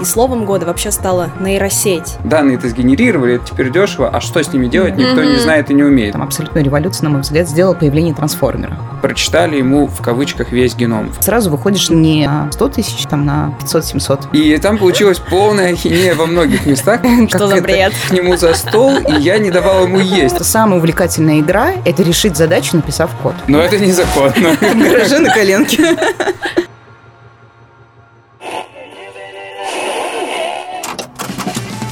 И словом года вообще стала нейросеть. Данные это сгенерировали, это теперь дешево, а что с ними делать, никто mm-hmm. не знает и не умеет. Там абсолютную революцию, на мой взгляд, сделал появление трансформера. Прочитали ему в кавычках весь геном. Сразу выходишь не на 100 тысяч, там на 500-700. И там получилась полная ахинея во многих местах. Что за бред? К нему за стол, и я не давал ему есть. Самая увлекательная игра – это решить задачу, написав код. Но это незаконно. В гараже на коленке.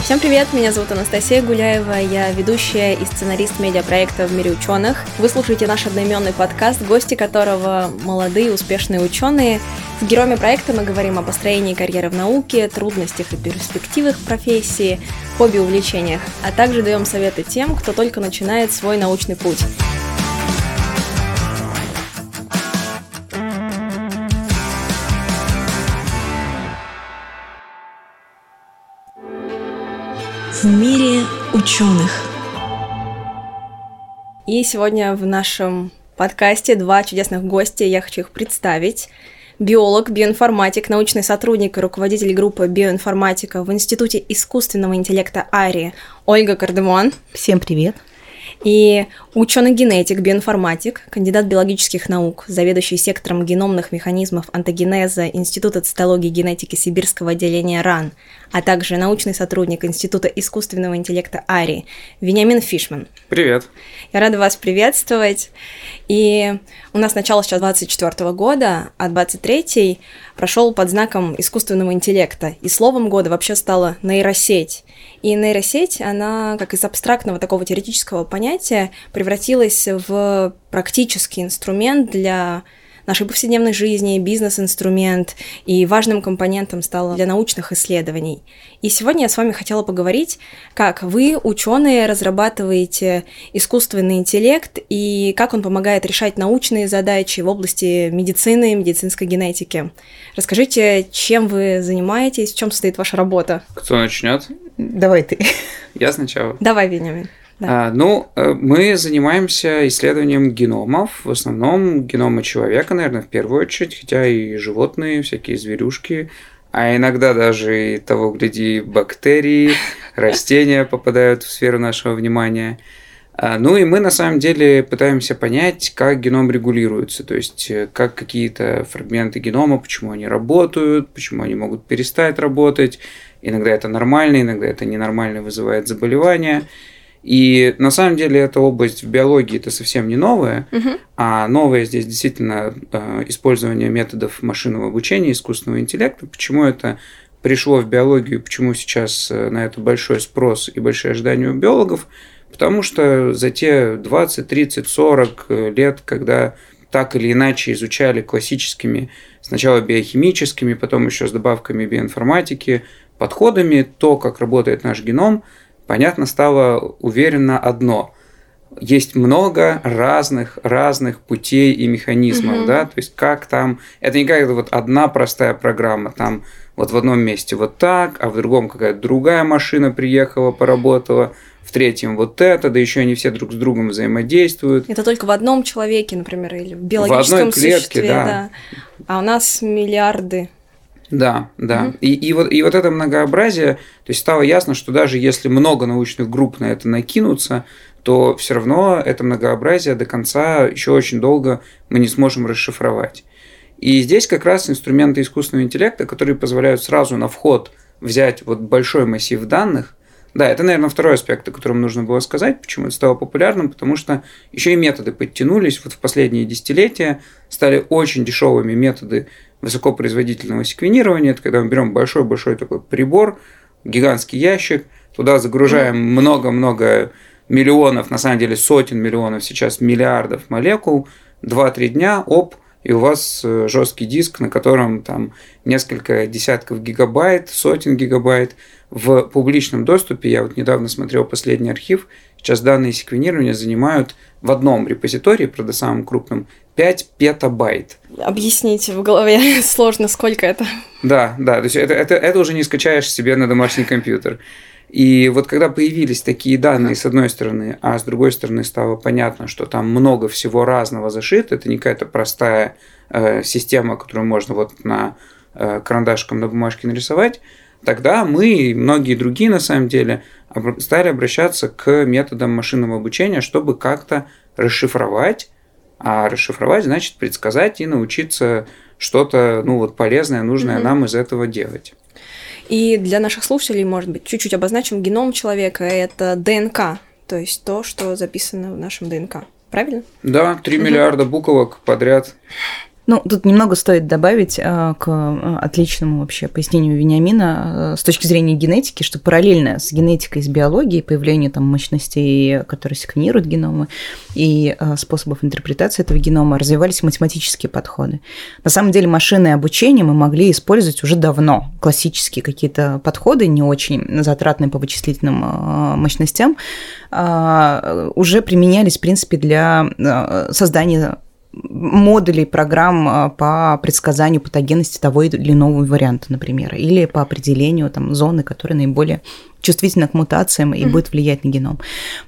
Всем привет, меня зовут Анастасия Гуляева, я ведущая и сценарист медиапроекта «В мире ученых». Вы слушаете наш одноименный подкаст, гости которого молодые успешные ученые. С героями проекта мы говорим о построении карьеры в науке, трудностях и перспективах профессии, хобби увлечениях, а также даем советы тем, кто только начинает свой научный путь. В мире ученых. И сегодня в нашем подкасте два чудесных гостя, я хочу их представить. Биолог, биоинформатик, научный сотрудник и руководитель группы биоинформатика в Институте искусственного интеллекта АРИ Ольга Кардемон. Всем привет. И ученый-генетик, биоинформатик, кандидат биологических наук, заведующий сектором геномных механизмов антогенеза Института цитологии и генетики Сибирского отделения РАН, а также научный сотрудник Института искусственного интеллекта АРИ Вениамин Фишман. Привет. Я рада вас приветствовать. И у нас начало сейчас 24 года, а 23 прошел под знаком искусственного интеллекта. И словом года вообще стала нейросеть. И нейросеть, она, как из абстрактного такого теоретического понятия, превратилась в практический инструмент для нашей повседневной жизни, бизнес-инструмент и важным компонентом стало для научных исследований. И сегодня я с вами хотела поговорить, как вы, ученые, разрабатываете искусственный интеллект и как он помогает решать научные задачи в области медицины и медицинской генетики. Расскажите, чем вы занимаетесь, в чем состоит ваша работа? Кто начнет? Давай ты. Я сначала. Давай, Вениамин. Да. А, ну, э, мы занимаемся исследованием геномов, в основном генома человека, наверное, в первую очередь, хотя и животные, всякие зверюшки, а иногда даже и того, гляди, бактерии, растения попадают в сферу нашего внимания. А, ну и мы на самом деле пытаемся понять, как геном регулируется, то есть э, как какие-то фрагменты генома, почему они работают, почему они могут перестать работать. Иногда это нормально, иногда это ненормально вызывает заболевания. И на самом деле эта область в биологии это совсем не новая, угу. а новое здесь действительно э, использование методов машинного обучения, искусственного интеллекта. Почему это пришло в биологию, почему сейчас э, на это большой спрос и большие ожидания у биологов? Потому что за те 20, 30, 40 лет, когда так или иначе изучали классическими, сначала биохимическими, потом еще с добавками биоинформатики, подходами, то, как работает наш геном – понятно стало уверенно одно. Есть много разных, разных путей и механизмов, угу. да, то есть как там, это не как вот одна простая программа, там вот в одном месте вот так, а в другом какая-то другая машина приехала, поработала, в третьем вот это, да еще они все друг с другом взаимодействуют. Это только в одном человеке, например, или в биологическом в одной клетке, существе, да. да. А у нас миллиарды да, да. Угу. И, и, вот, и вот это многообразие, то есть стало ясно, что даже если много научных групп на это накинутся, то все равно это многообразие до конца еще очень долго мы не сможем расшифровать. И здесь как раз инструменты искусственного интеллекта, которые позволяют сразу на вход взять вот большой массив данных. Да, это, наверное, второй аспект, о котором нужно было сказать, почему это стало популярным, потому что еще и методы подтянулись. Вот в последние десятилетия стали очень дешевыми методы высокопроизводительного секвенирования. Это когда мы берем большой-большой такой прибор, гигантский ящик, туда загружаем много-много миллионов, на самом деле сотен миллионов, сейчас миллиардов молекул, 2-3 дня, оп, и у вас э, жесткий диск, на котором там несколько десятков гигабайт, сотен гигабайт. В публичном доступе, я вот недавно смотрел последний архив, сейчас данные секвенирования занимают в одном репозитории, правда самым крупном, 5 петабайт. Объяснить в голове сложно, сколько это. Да, да, то есть это, это, это уже не скачаешь себе на домашний компьютер. И вот когда появились такие данные с одной стороны, а с другой стороны стало понятно, что там много всего разного зашито, это не какая-то простая э, система, которую можно вот на э, карандашком на бумажке нарисовать, тогда мы и многие другие, на самом деле, стали обращаться к методам машинного обучения, чтобы как-то расшифровать, а расшифровать значит предсказать и научиться что-то, ну вот полезное, нужное mm-hmm. нам из этого делать. И для наших слушателей, может быть, чуть-чуть обозначим, геном человека – это ДНК, то есть то, что записано в нашем ДНК. Правильно? Да, 3 миллиарда буквок подряд. Ну, тут немного стоит добавить э, к э, отличному вообще пояснению Вениамина э, с точки зрения генетики, что параллельно с генетикой, с биологией, появлением там мощностей, которые секвенируют геномы, и способов интерпретации этого генома развивались математические подходы. На самом деле машинное обучение мы могли использовать уже давно. Классические какие-то подходы, не очень затратные по вычислительным мощностям, уже применялись, в принципе, для создания модулей программ а, по предсказанию патогенности того или иного варианта, например, или по определению там, зоны, которая наиболее чувствительна к мутациям и mm-hmm. будет влиять на геном.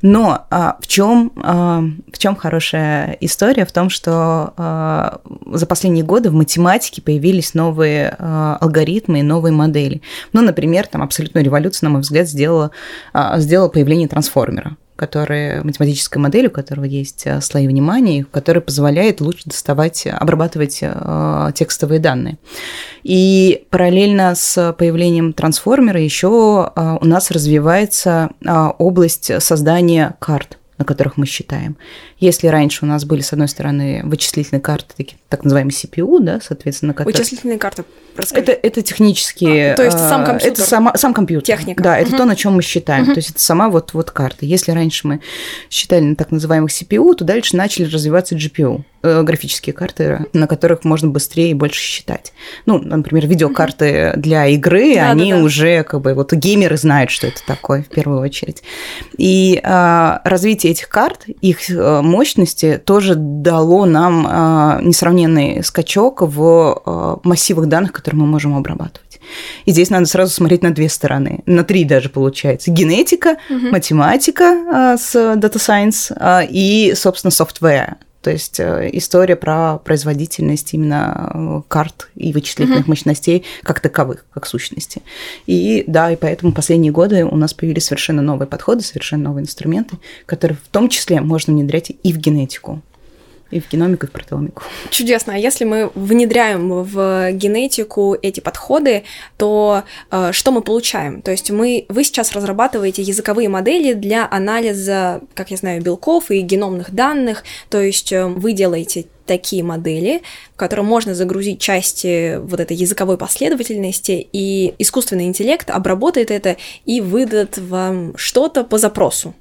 Но а, в чем а, в чем хорошая история в том, что а, за последние годы в математике появились новые а, алгоритмы и новые модели. Ну, например, там абсолютную революцию, на мой взгляд, сделала а, сделало появление трансформера который, математическая модель, у которого есть э, слои внимания, который позволяет лучше доставать, обрабатывать э, текстовые данные. И параллельно с появлением трансформера еще э, у нас развивается область создания карт на которых мы считаем. Если раньше у нас были, с одной стороны, вычислительные карты, такие, так называемые CPU, да, соответственно, которые... Вычислительные карты, Это, это технические... А, то есть сам компьютер? Это сама, сам компьютер. Техника. Да, это угу. то, на чем мы считаем. Угу. То есть это сама вот, вот карта. Если раньше мы считали на так называемых CPU, то дальше начали развиваться GPU э, графические карты, на которых можно быстрее и больше считать. Ну, например, видеокарты для игры, да, они да, да. уже как бы вот геймеры знают, что это такое в первую очередь. И а, развитие этих карт, их э, мощности тоже дало нам а, несравненный скачок в а, массивах данных, которые мы можем обрабатывать. И здесь надо сразу смотреть на две стороны, на три даже получается. Генетика, угу. математика а, с Data Science а, и, собственно, software. То есть э, история про производительность именно э, карт и вычислительных uh-huh. мощностей как таковых, как сущности. И да, и поэтому последние годы у нас появились совершенно новые подходы, совершенно новые инструменты, которые в том числе можно внедрять и в генетику и в геномику, и в протеомику. Чудесно. А если мы внедряем в генетику эти подходы, то э, что мы получаем? То есть мы, вы сейчас разрабатываете языковые модели для анализа, как я знаю, белков и геномных данных, то есть э, вы делаете такие модели, в которые можно загрузить части вот этой языковой последовательности, и искусственный интеллект обработает это и выдаст вам что-то по запросу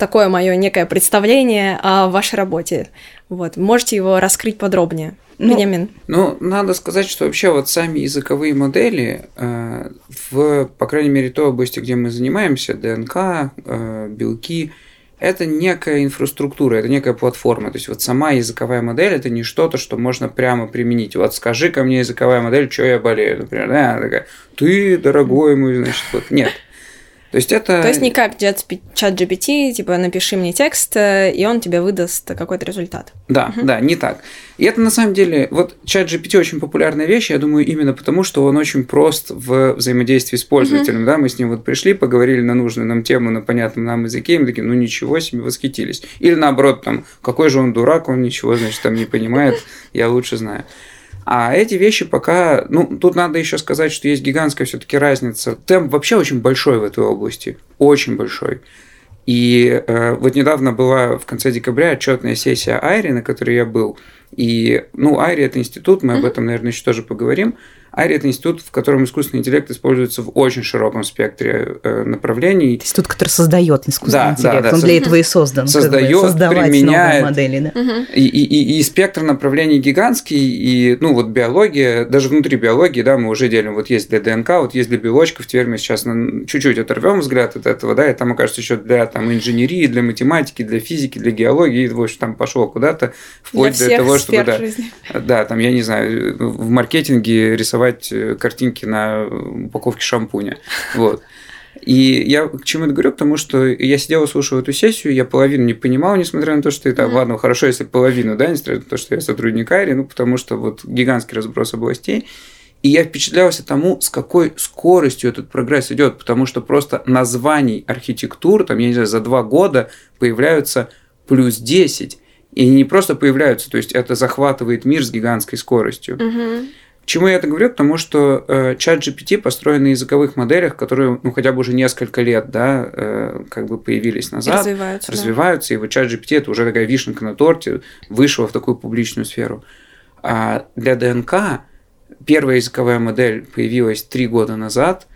такое мое некое представление о вашей работе. Вот, можете его раскрыть подробнее? Ну, Бенямин. Ну, надо сказать, что вообще вот сами языковые модели, э, в, по крайней мере, той области, где мы занимаемся, ДНК, э, белки, это некая инфраструктура, это некая платформа. То есть вот сама языковая модель это не что-то, что можно прямо применить. Вот скажи ко мне языковая модель, что я болею, например. Да, она такая, ты, дорогой мой, значит, вот нет. То есть это... То есть не как чат GPT, типа напиши мне текст, э, и он тебе выдаст какой-то результат. Да, угу. да, не так. И это на самом деле, вот чат GPT очень популярная вещь, я думаю, именно потому, что он очень прост в взаимодействии с пользователем, угу. да, мы с ним вот пришли, поговорили на нужную нам тему, на понятном нам языке, и мы такие, ну ничего себе, восхитились. Или наоборот, там, какой же он дурак, он ничего, значит, там не понимает, я лучше знаю. А эти вещи пока, ну, тут надо еще сказать, что есть гигантская все-таки разница. Темп вообще очень большой в этой области, очень большой. И э, вот недавно была в конце декабря отчетная сессия Айри, на которой я был. И, ну, Айри это институт, мы об этом, наверное, еще тоже поговорим. Айри – это институт, в котором искусственный интеллект используется в очень широком спектре э, направлений. Институт, который создает искусственный да, интеллект, да, да, он для этого и создан. Создает, применяет. Модели, да? и, и, и, и спектр направлений гигантский, и, ну, вот биология, даже внутри биологии, да, мы уже делим, вот есть для ДНК, вот есть для белочков, теперь мы сейчас чуть-чуть оторвем взгляд от этого, да, и там, окажется, еще для там, инженерии, для математики, для физики, для геологии, и, в общем, там пошло куда-то, вплоть до того, чтобы, да, да, там, я не знаю, в маркетинге рисовать рисовать э, картинки на упаковке шампуня. Вот. И я к чему это говорю? Потому что я сидел и слушал эту сессию, я половину не понимал, несмотря на то, что это, mm-hmm. ладно, хорошо, если половину, да, несмотря на то, что я сотрудник Айри, ну, потому что вот гигантский разброс областей. И я впечатлялся тому, с какой скоростью этот прогресс идет, потому что просто названий архитектур, там, я не знаю, за два года появляются плюс 10. И они не просто появляются, то есть это захватывает мир с гигантской скоростью. Мгм. Чему я это говорю? Потому что э, чат GPT построен на языковых моделях, которые, ну, хотя бы уже несколько лет, да, э, как бы появились назад, Развиваются. да. развиваются, и вот чат GPT это уже такая вишенка на торте, вышла в такую публичную сферу. А для ДНК первая языковая модель появилась три года назад,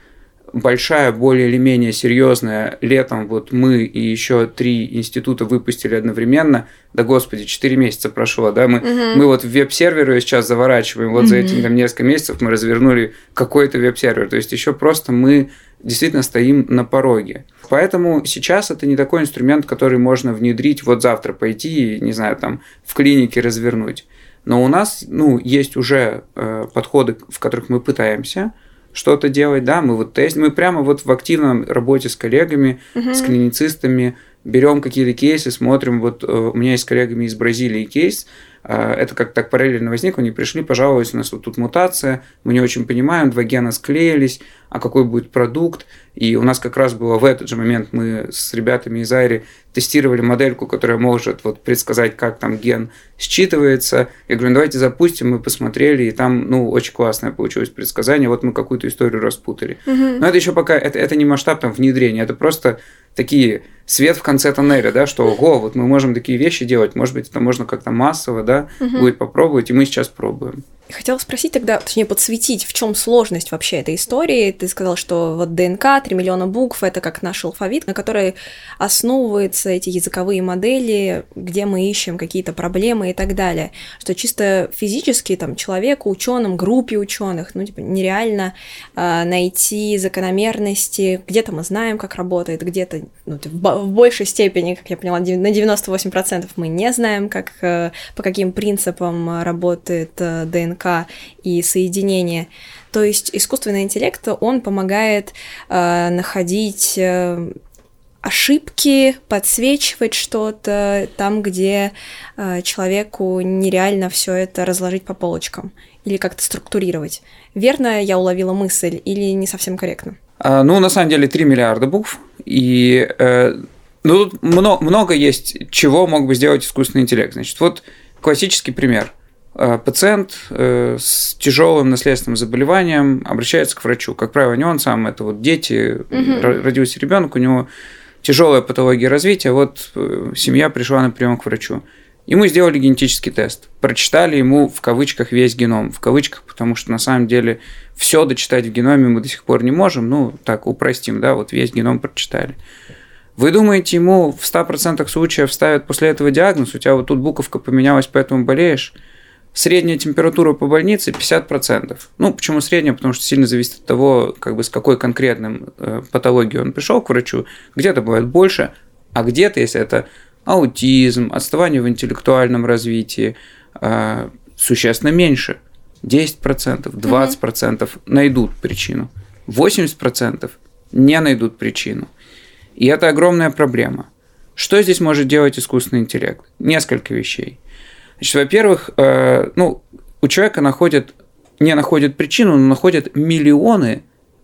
большая, более или менее серьезная. Летом вот мы и еще три института выпустили одновременно. Да господи, 4 месяца прошло, да? Мы, Мгм. мы вот в веб-серверы сейчас заворачиваем. Вот за эти там, несколько месяцев мы развернули какой-то веб-сервер. То есть еще просто мы действительно стоим на пороге. Поэтому сейчас это не такой инструмент, который можно внедрить вот завтра пойти и, не знаю, там в клинике развернуть. Но у нас, ну, есть уже э, подходы, в которых мы пытаемся что-то делать, да, мы вот тестим, мы прямо вот в активном работе с коллегами, с клиницистами, берем какие-то кейсы, смотрим, вот э, у меня есть с коллегами из Бразилии кейс, э, это как так параллельно возникло, они пришли, пожаловались, у нас вот тут мутация, мы не очень понимаем, два гена склеились, а какой будет продукт, и у нас как раз было в этот же момент, мы с ребятами из Айри тестировали модельку, которая может вот предсказать, как там ген считывается. Я говорю, ну, давайте запустим, мы посмотрели, и там, ну, очень классное получилось предсказание, вот мы какую-то историю распутали. Мгм. Но это еще пока, это, это не масштаб там внедрения, это просто такие свет в конце тоннеля, да, что, ого, вот мы можем такие вещи делать, может быть, это можно как-то массово, да, Мгм. будет попробовать, и мы сейчас пробуем. Хотела спросить тогда, точнее, подсветить, в чем сложность вообще этой истории. Ты сказал, что вот ДНК, 3 миллиона букв, это как наш алфавит, на который основываются эти языковые модели, где мы ищем какие-то проблемы и так далее. Что чисто физически там человеку, ученым, группе ученых, ну, типа, нереально а, найти закономерности. Где-то мы знаем, как работает, где-то ну, в бо- в большей степени, как я поняла, на 98% мы не знаем, как, э, по каким принципам э, работает э, ДНК и соединение. То есть искусственный интеллект, он помогает э, находить э, ошибки, подсвечивать что-то там, где э, человеку нереально все это разложить по полочкам или как-то структурировать. Верно я уловила мысль или не совсем корректно? А, ну, на самом деле, 3 миллиарда букв, и э, ну, тут много, много есть, чего мог бы сделать искусственный интеллект. Значит, вот классический пример. Э, Пациент э, с тяжелым наследственным заболеванием обращается к врачу. Как правило, не он сам, это вот дети, ро- родился ребенок, у него тяжелая патология развития, вот э, семья пришла на прием к врачу. Ему сделали генетический тест, прочитали ему в кавычках весь геном, в кавычках, потому что на самом деле все дочитать в геноме мы до сих пор не можем, ну так упростим, да, вот весь геном прочитали. Вы думаете, ему в 100% случаев ставят после этого диагноз, у тебя вот тут буковка поменялась, поэтому болеешь? Средняя температура по больнице 50%. Ну, почему средняя? Потому что сильно зависит от того, как бы с какой конкретным э, патологией он пришел к врачу. Где-то бывает больше, а где-то, если это аутизм, отставание в интеллектуальном развитии, э, существенно меньше. 10%, 20% найдут причину. 80% не найдут причину. И это огромная проблема. Что здесь может делать искусственный интеллект? Несколько вещей. Значит, во-первых, э, ну, у человека находят, не находят причину, но находят миллионы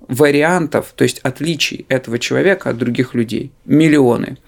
вариантов, то есть отличий этого человека от других людей. Миллионы.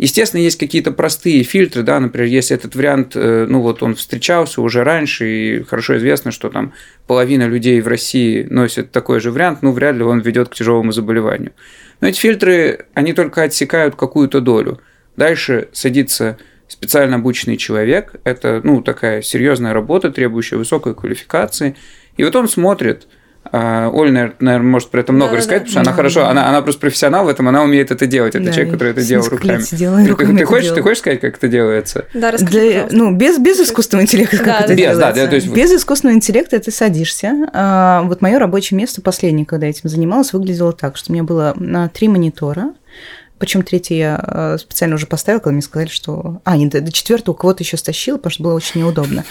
Естественно, есть какие-то простые фильтры, да, например, если этот вариант, э, ну вот он встречался уже раньше, и хорошо известно, что там половина людей в России носит такой же вариант, ну вряд ли он ведет к тяжелому заболеванию. Но эти фильтры, они только отсекают какую-то долю. Дальше садится специально обученный человек, это, ну, такая серьезная работа, требующая высокой квалификации, и вот он смотрит, а, Оля, наверное, может про это много Да-да-да. рассказать, потому что она Да, хорошо, да. она, она просто профессионал в этом, она умеет это делать. Это Да, человек, который это делал руками. Ты- руками ты, это хочешь, ты делала. хочешь сказать, как это делается? Да, расскажи, Для, ну, без, без искусственного интеллекта как Да, это да. Без, да, делается? да, то есть- Без искусственного интеллекта ты садишься. А, вот мое рабочее место последнее, когда этим занималась, выглядело так, что у меня было три монитора, Причем третий я э, специально уже поставила, когда мне сказали, что... А, нет, до четвертого кого-то еще стащила, потому что было очень неудобно.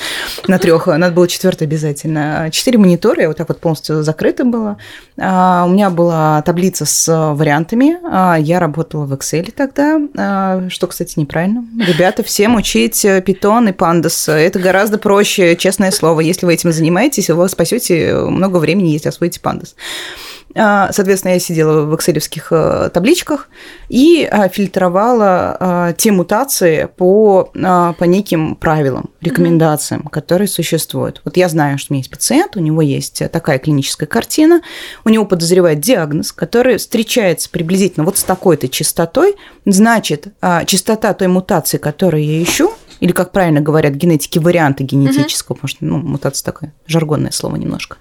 На трех надо было четвертый обязательно. Четыре монитора, я вот так вот полностью закрыта была. А, у меня была таблица с вариантами. А, я работала в Excel тогда, а, что, кстати, неправильно. Ребята, всем учить Python и Pandas. Это гораздо проще, честное слово. Если вы этим занимаетесь, вы спасете много времени, если освоите Pandas. А, соответственно, я сидела в экселевских э, табличках и а, фильтровала а, те мутации по, по неким правилам, рекомендациям, mm-hmm. которые существуют. Вот я знаю, что у меня есть пациент, у него есть такая клиническая картина, у него подозревает диагноз, который встречается приблизительно вот с такой-то частотой, значит, частота той мутации, которую я ищу, или, как правильно говорят генетики, варианты генетического, mm-hmm. потому что ну, мутация такое жаргонное слово немножко,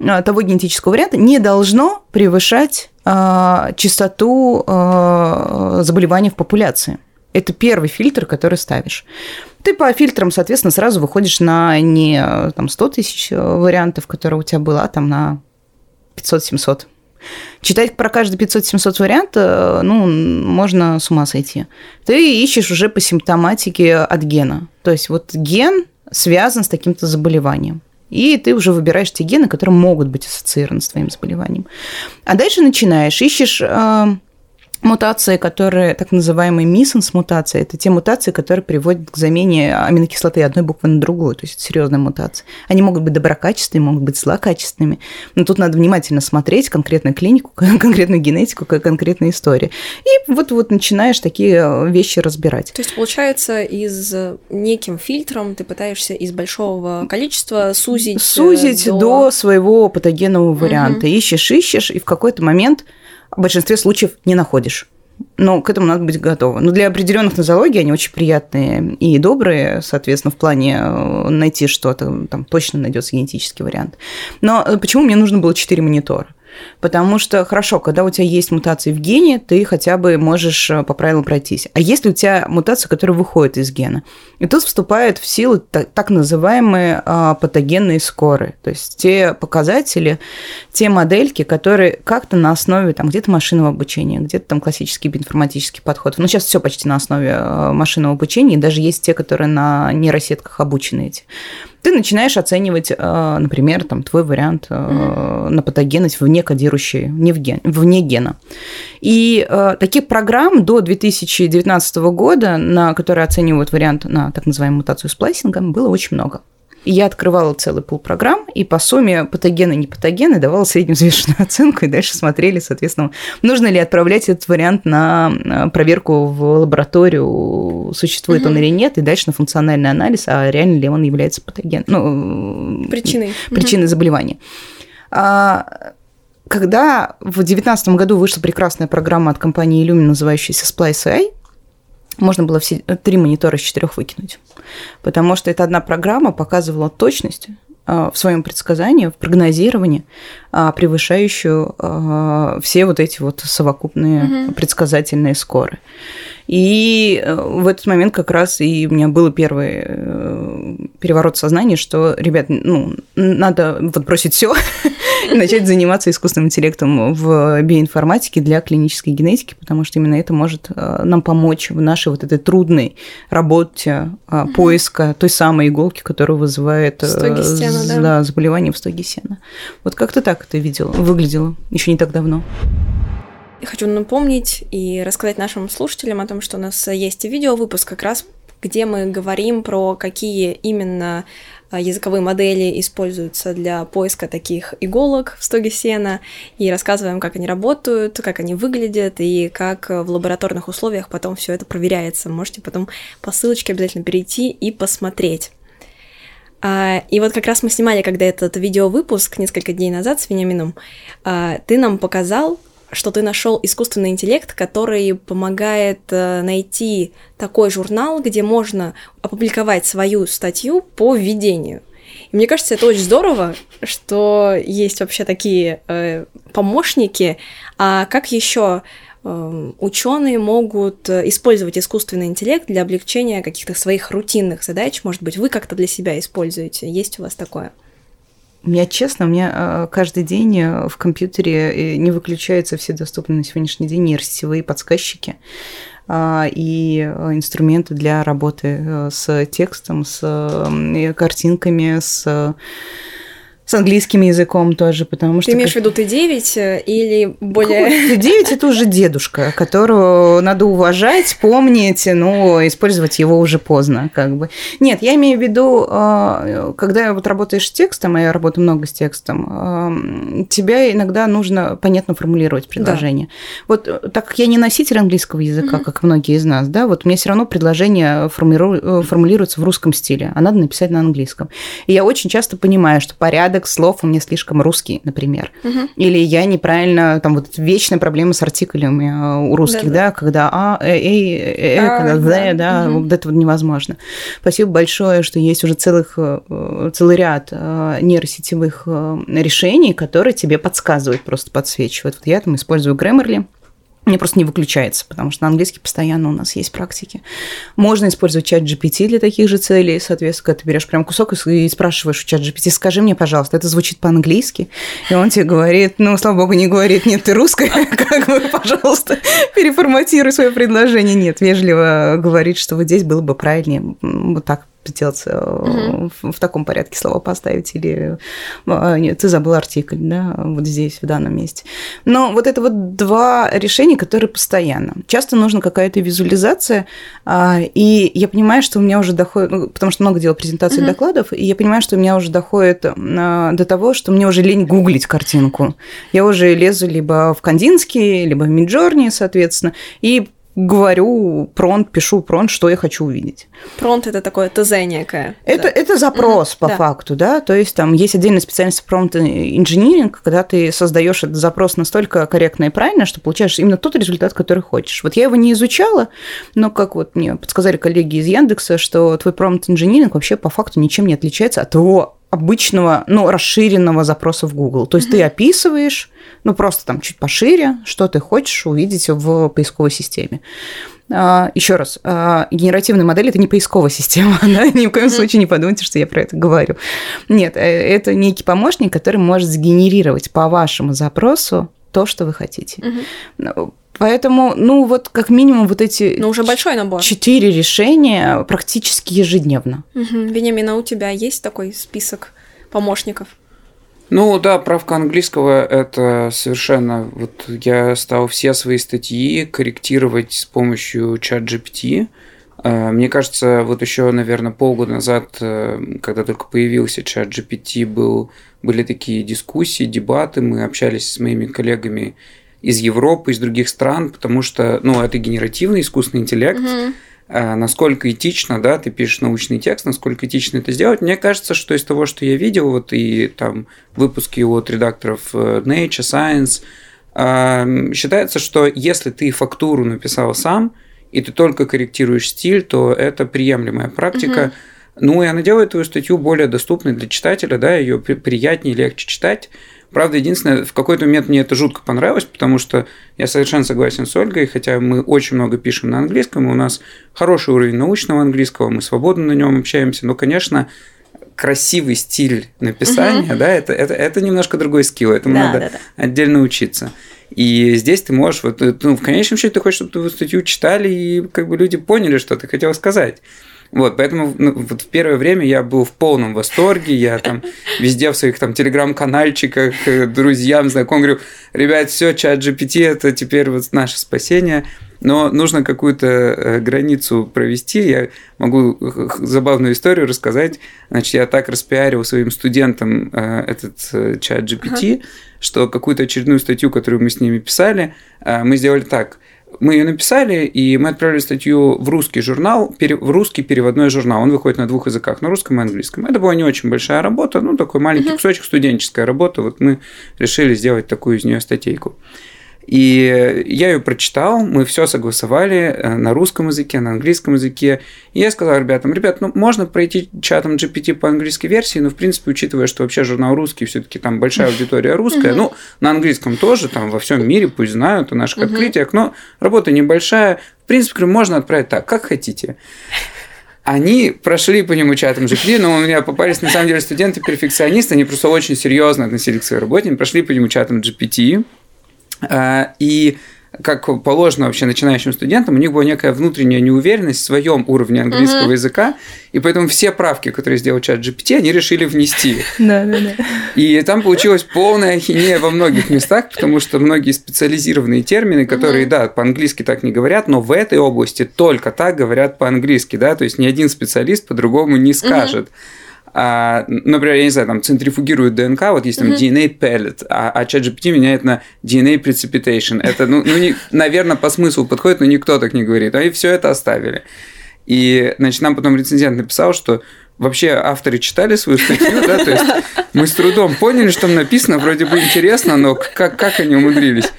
того генетического варианта не должно превышать э, частоту э, заболеваний в популяции. Это первый фильтр, который ставишь. Ты по фильтрам, соответственно, сразу выходишь на не там, 100 тысяч вариантов, которые у тебя было, а там на 500-700. Читать про каждый 500-700 вариант, ну, можно с ума сойти. Ты ищешь уже по симптоматике от гена. То есть вот ген связан с таким-то заболеванием и ты уже выбираешь те гены, которые могут быть ассоциированы с твоим заболеванием. А дальше начинаешь, ищешь э, Мутации, которые, так называемые миссенс мутации, это те мутации, которые приводят к замене аминокислоты одной буквы на другую, то есть это серьезная мутация. Они могут быть доброкачественными, могут быть злокачественными, но тут надо внимательно смотреть конкретную клинику, конкретную генетику, конкретную историю. И вот вот начинаешь такие вещи разбирать. То есть получается из неким фильтром ты пытаешься из большого количества сузить э, сузить до, до своего патогенного варианта, угу. ищешь, ищешь, и в какой-то момент в большинстве случаев не находишь. Но к этому надо быть готовым. Но для определенных нозологий они очень приятные и добрые, соответственно, в плане э, найти что-то, там точно найдется генетический вариант. Но э, почему мне нужно было 4 монитора? Потому что, хорошо, когда у тебя есть мутации в гене, ты хотя бы можешь э, по правилам пройтись. А если у тебя мутация, которая выходит из гена? И тут вступают в силу так, называемые а, патогенные скоры. То есть те показатели, те модельки, которые как-то на основе там где-то машинного обучения, где-то там классический информатический подход. Ну, сейчас все почти на основе э, машинного обучения, и даже есть те, которые на нейросетках обучены эти ты начинаешь оценивать, э, например, там, твой вариант mm-hmm. на патогенность вне кодирующей, не в ген, вне гена. И э, таких программ до 2019 года, на которые оценивают вариант на так называемую мутацию сплайсинга, было очень много. И я открывала целый пул программ, и по сумме патогены и непатогены давала средневзвешенную оценку, и дальше смотрели, соответственно, нужно ли отправлять этот вариант на проверку в лабораторию, существует угу. он или нет, и дальше на функциональный анализ, а реально ли он является патогеном, ну, причиной, причиной угу. заболевания. А, когда в 2019 году вышла прекрасная программа от компании Illumina, называющаяся Splice AI, можно было все три монитора из четырех выкинуть. Потому что эта одна программа показывала точность а, в своем предсказании, в прогнозировании, а, превышающую все вот эти вот совокупные угу. предсказательные скоры. И э, в этот момент как раз и у меня был первый э, переворот сознания, что, ребят, ну, надо вот бросить все и начать заниматься искусственным интеллектом в биоинформатике для клинической генетики, потому что именно это может э, нам помочь в нашей вот этой трудной работе поиска той самой иголки, которая вызывает сена, да? Да, заболевание в стоге сена. Вот как-то так это видела, выглядело еще не так давно. Хочу напомнить и рассказать нашим слушателям о том, что у нас есть видеовыпуск как раз, где мы говорим про какие именно а, языковые модели используются для поиска таких иголок в стоге сена, и рассказываем, как они работают, как они выглядят, и как в лабораторных условиях потом все это проверяется. Можете потом по ссылочке обязательно перейти и посмотреть. А, и вот как раз мы снимали, когда этот видеовыпуск несколько дней назад с Вениамином, а, ты нам показал, что ты нашел искусственный интеллект, который помогает э, найти такой журнал, где можно опубликовать свою статью по введению. И мне кажется, это очень здорово, что есть вообще такие э, помощники. А как еще э, ученые могут использовать искусственный интеллект для облегчения каких-то своих рутинных задач? Может быть, вы как-то для себя используете? Есть у вас такое? У меня, честно, у меня э, каждый день э, в компьютере не выключаются все доступные на сегодняшний день нейросетевые подсказчики а, и инструменты для работы с текстом, с картинками, с с английским языком тоже, потому что... Ты имеешь в виду Т9 э, или более... Т9 – это уже дедушка, которого надо уважать, помнить, но использовать его уже поздно, как бы. Нет, я имею в виду, а, когда вот работаешь с текстом, а я работаю много с текстом, тебе иногда нужно понятно формулировать предложение. Да. Вот э, так как я не носитель английского языка, mm-hmm. как многие из нас, да, вот меня все равно предложение э, формулируется в русском стиле, а надо написать на английском. И я очень часто понимаю, что порядок порядок слов у меня слишком русский, например. Угу. Или я неправильно, там вот вечная проблема с артиклями э, у русских, да, да когда а, э, э, э, а, когда да, да угу. вот это вот невозможно. Спасибо большое, что есть уже целых, э, целый ряд нейросетевых решений, которые тебе подсказывают, просто подсвечивают. Вот я там использую Grammarly, мне просто не выключается, потому что на английский постоянно у нас есть практики. Можно использовать чат GPT для таких же целей, соответственно, когда ты берешь прям кусок и спрашиваешь у чат GPT, скажи мне, пожалуйста, это звучит по-английски, и он тебе говорит, ну, слава богу, не говорит, нет, ты русская, как бы, пожалуйста, переформатируй свое предложение. Нет, вежливо говорит, что вот здесь было бы правильнее вот так сделать угу. в, в таком порядке слова поставить, или а, нет, ты забыл артикль, да, вот здесь, в данном месте. Но вот это вот два решения, которые постоянно. Часто нужна какая-то визуализация, а, и я понимаю, что у меня уже доходит, ну, потому что много делал презентаций угу. докладов, и я понимаю, что у меня уже доходит до того, что мне уже лень гуглить картинку. Я уже лезу либо в Кандинский, либо в Миджорни, соответственно, и говорю пронт, пишу пронт, что я хочу увидеть. Пронт это такое ТЗ некое. Это, да. это запрос mm-hmm. по да. факту, да. То есть там есть отдельная специальность промпт инжиниринг, когда ты создаешь этот запрос настолько корректно и правильно, что получаешь именно тот результат, который хочешь. Вот я его не изучала, но как вот мне подсказали коллеги из Яндекса, что твой промпт инжиниринг вообще по факту ничем не отличается от того обычного, ну, расширенного запроса в Google. То есть mm-hmm. ты описываешь, ну, просто там чуть пошире, что ты хочешь увидеть в поисковой системе. А, еще раз, а, генеративная модель это не поисковая система, да? ни в коем случае не подумайте, что я про это говорю. Нет, э, это некий помощник, который может сгенерировать по вашему запросу то, что вы хотите. Угу. Поэтому, ну, вот как минимум вот эти... Ну, уже большой набор. Четыре решения практически ежедневно. Угу. Вениамина, у тебя есть такой список помощников? Ну да, правка английского – это совершенно… Вот я стал все свои статьи корректировать с помощью чат GPT. Э, мне кажется, вот еще, наверное, полгода назад, э, когда только появился чат GPT, был, были такие дискуссии, дебаты, мы общались с моими коллегами из Европы, из других стран, потому что, ну, это генеративный искусственный интеллект. Mm-hmm. насколько этично, да, ты пишешь научный текст, насколько этично это сделать. Мне кажется, что из того, что я видел, вот и там выпуски от редакторов э, Nature, Science, э, считается, что если ты фактуру написал сам, и ты только корректируешь стиль, то это приемлемая практика. Угу. Ну и она делает твою статью более доступной для читателя, да, ее приятнее, легче читать. Правда, единственное, в какой-то момент мне это жутко понравилось, потому что я совершенно согласен с Ольгой, хотя мы очень много пишем на английском, и у нас хороший уровень научного английского, мы свободно на нем общаемся, но, конечно, красивый стиль написания, угу. да, это, это, это немножко другой скилл, этому да, надо да, да. отдельно учиться. И здесь ты можешь, вот, ну, в конечном счете, ты хочешь, чтобы твою статью читали, и как бы люди поняли, что ты хотел сказать. Вот, поэтому ну, вот в первое время я был в полном восторге, я там везде в своих там телеграм-канальчиках э, друзьям, знакомым говорю, ребят, все, чат GPT это теперь вот наше спасение, но нужно какую-то э, границу провести. Я могу э, забавную историю рассказать. Значит, я так распиарил своим студентам этот чат GPT, ага. что какую-то очередную статью, которую мы с ними писали, мы сделали так – мы ее написали, и мы отправили статью в русский журнал, в русский переводной журнал. Он выходит на двух языках, на русском и английском. Это была не очень большая работа, ну, такой маленький кусочек, студенческая работа. Вот мы решили сделать такую из нее статейку. И я ее прочитал, мы все согласовали э, на русском языке, на английском языке. И я сказал ребятам, ребят, ну можно пройти чатом GPT по английской версии, но в принципе, учитывая, что вообще журнал русский, все-таки там большая аудитория русская, ну на английском тоже, там во всем мире пусть знают о наших открытиях, но работа небольшая. В принципе, можно отправить так, как хотите. они прошли по нему чатом GPT, но у меня попались, на самом деле, студенты-перфекционисты, они просто очень серьезно относились к своей работе, они прошли по нему чатом GPT, и как положено вообще начинающим студентам, у них была некая внутренняя неуверенность в своем уровне английского uh-huh. языка, и поэтому все правки, которые сделал чат GPT, они решили внести. Да, да, да. И там получилась полная ахинея во многих местах, потому что многие специализированные термины, которые, да, по-английски так не говорят, но в этой области только так говорят по-английски, да, то есть ни один специалист по-другому не скажет а, например, я не знаю, там центрифугируют ДНК, вот есть там uh-huh. DNA pellet, а, а ChatGPT меняет на DNA precipitation. Это, ну, ну не, наверное, по смыслу подходит, но никто так не говорит. Они все это оставили. И, значит, нам потом рецензент написал, что вообще авторы читали свою статью, да, то есть мы с трудом поняли, что там написано, вроде бы интересно, но как, как они умудрились?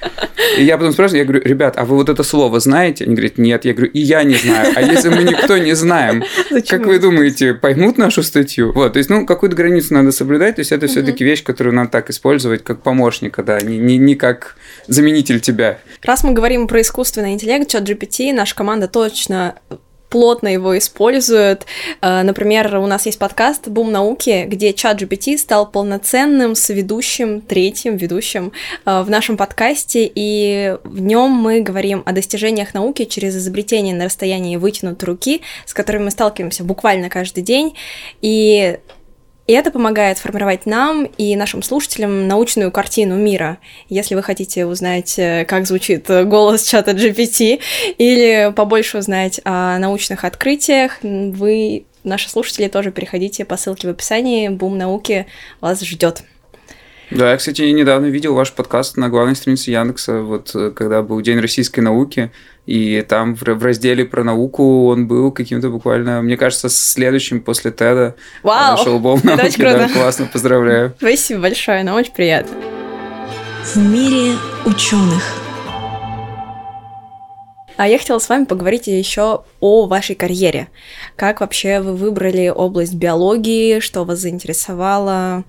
И я потом спрашиваю, я говорю, ребят, а вы вот это слово знаете? Они говорят, нет. Я говорю, и я не знаю. А если мы никто не знаем, Зачем? как вы думаете, поймут нашу статью? Вот, то есть, ну, какую-то границу надо соблюдать, то есть это угу. все-таки вещь, которую надо так использовать, как помощника, да, не, не, не как заменитель тебя. Раз мы говорим про искусственный интеллект, чат GPT, наша команда точно плотно его используют. Э, например, у нас есть подкаст «Бум науки», где чат GPT стал полноценным соведущим, третьим ведущим э, в нашем подкасте, и в нем мы говорим о достижениях науки через изобретение на расстоянии вытянутой руки, с которыми мы сталкиваемся буквально каждый день. И и это помогает формировать нам и нашим слушателям научную картину мира. Если вы хотите узнать, э, как звучит голос чата GPT, или побольше узнать о научных открытиях, вы, наши слушатели, тоже переходите по ссылке в описании. Бум науки вас ждет. Да, я, кстати, недавно видел ваш подкаст на главной странице Яндекса, вот э, когда был День российской науки, и там в, в разделе про науку он был каким-то буквально, мне кажется, следующим после Теда. Вау! Нашел бом науки, да, классно, поздравляю. Спасибо большое, нам очень приятно. В мире ученых. А я хотела с вами поговорить еще о вашей карьере. Как вообще вы выбрали область биологии, что вас заинтересовало?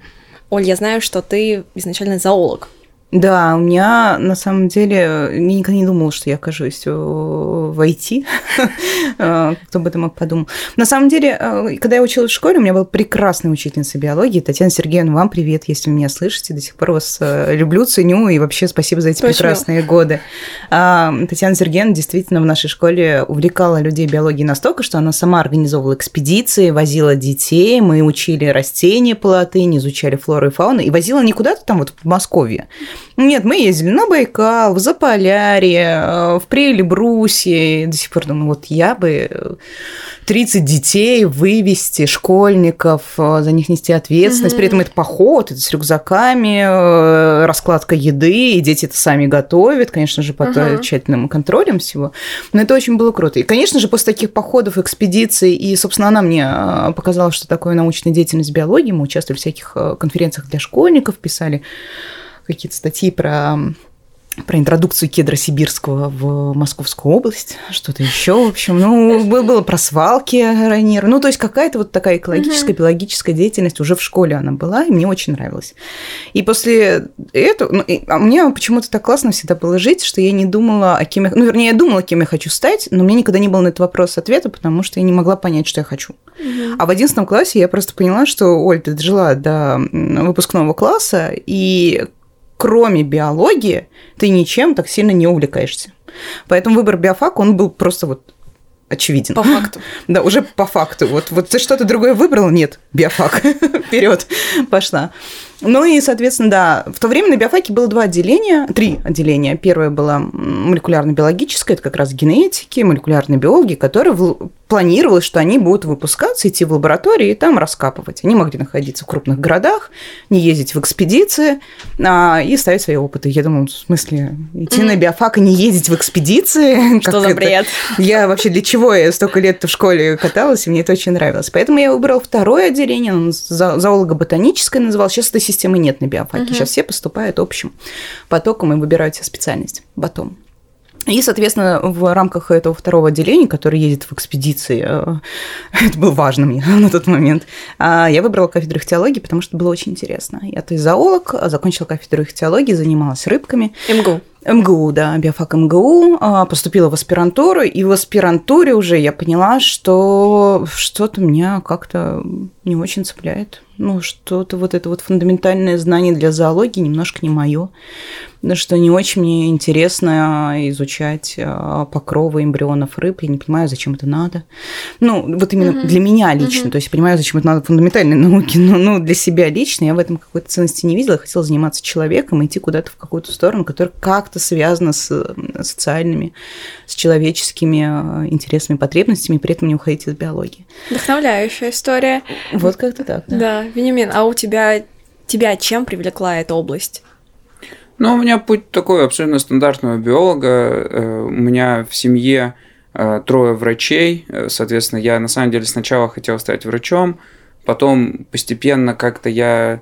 Оль, я знаю, что ты изначально зоолог. Да, у меня на самом деле, я никогда не думала, что я окажусь э, в IT. Э, кто бы это мог подумать. На самом деле, э, когда я училась в школе, у меня была прекрасная учительница биологии. Татьяна Сергеевна, вам привет, если вы меня слышите. До сих пор вас люблю, ценю и вообще спасибо за эти Точно. прекрасные годы. А, Татьяна Сергеевна действительно в нашей школе увлекала людей биологией настолько, что она сама организовывала экспедиции, возила детей, мы учили растения по латыни, изучали флору и фауну, и возила не куда-то там вот в Москве, нет, мы ездили на Байкал, в Заполярье, э, в Прелебрусе. До сих пор думаю, вот я бы 30 детей вывести, школьников, э, за них нести ответственность. Угу. При этом это поход, это с рюкзаками, э, раскладка еды, и дети это сами готовят, конечно же, под угу. тщательным контролем всего. Но это очень было круто. И, конечно же, после таких походов, экспедиций, и, собственно, она мне показала, что такое научная деятельность биологии. Мы участвовали в всяких конференциях для школьников, писали какие-то статьи про про интродукцию кедра сибирского в Московскую область, что-то еще, в общем, ну, было, про свалки ранее, ну, то есть какая-то вот такая экологическая, биологическая деятельность уже в школе она была, и мне очень нравилось. И после этого, ну, и, а мне почему-то так классно всегда было жить, что я не думала, о кем я, ну, вернее, я думала, кем я хочу стать, но мне никогда не было на этот вопрос ответа, потому что я не могла понять, что я хочу. Угу. А в одиннадцатом классе я просто поняла, что, Оль, ты дожила до выпускного класса, и кроме биологии, ты ничем так сильно не увлекаешься. Поэтому выбор биофак, он был просто вот очевиден. По факту. Да, уже по факту. Вот, вот ты что-то другое выбрал? Нет, биофак. Вперед, пошла. Ну и, соответственно, да, в то время на биофаке было два отделения, три отделения. Первое было молекулярно-биологическое, это как раз генетики, молекулярные биологи, которые. Планировалось, что они будут выпускаться, идти в лаборатории и там раскапывать. Они могли находиться в крупных городах, не ездить в экспедиции а, и ставить свои опыты. Я думала, в смысле, идти mm-hmm. на биофак и не ездить в экспедиции? Что за бред? Я вообще для чего я столько лет в школе каталась, и мне это очень нравилось. Поэтому я выбрала второе отделение, зоолого-ботаническое называлось. Сейчас это системы нет на биофаке. Сейчас все поступают общим потоком и выбирают себе специальность. Батом. И, соответственно, в рамках этого второго отделения, который ездит в экспедиции, э, это было важно мне на тот момент, а, я выбрала кафедру ихтиологии, потому что было очень интересно. Я то есть зоолог, закончила кафедру ихтиологии, занималась рыбками. МГУ. МГУ, да, биофак МГУ, а, поступила в аспирантуру, и в аспирантуре уже я поняла, что что-то меня как-то не очень цепляет. Ну, что-то вот это вот фундаментальное знание для зоологии немножко не мое что не очень мне интересно изучать а, покровы эмбрионов рыб. Я не понимаю, зачем это надо. Ну, вот именно mm-hmm. для меня лично. Mm-hmm. То есть я понимаю, зачем это надо фундаментальной науке, но ну, для себя лично я в этом какой-то ценности не видела. Я хотела заниматься человеком идти куда-то в какую-то сторону, которая как-то связана с социальными, с человеческими а, интересами, потребностями, и при этом не уходить из биологии. Вдохновляющая история. Вот как-то так. Да, да Вениамин, а у тебя тебя чем привлекла эта область? Ну, у меня путь такой абсолютно стандартного биолога. Э, у меня в семье э, трое врачей. Э, соответственно, я на самом деле сначала хотел стать врачом, потом постепенно как-то я,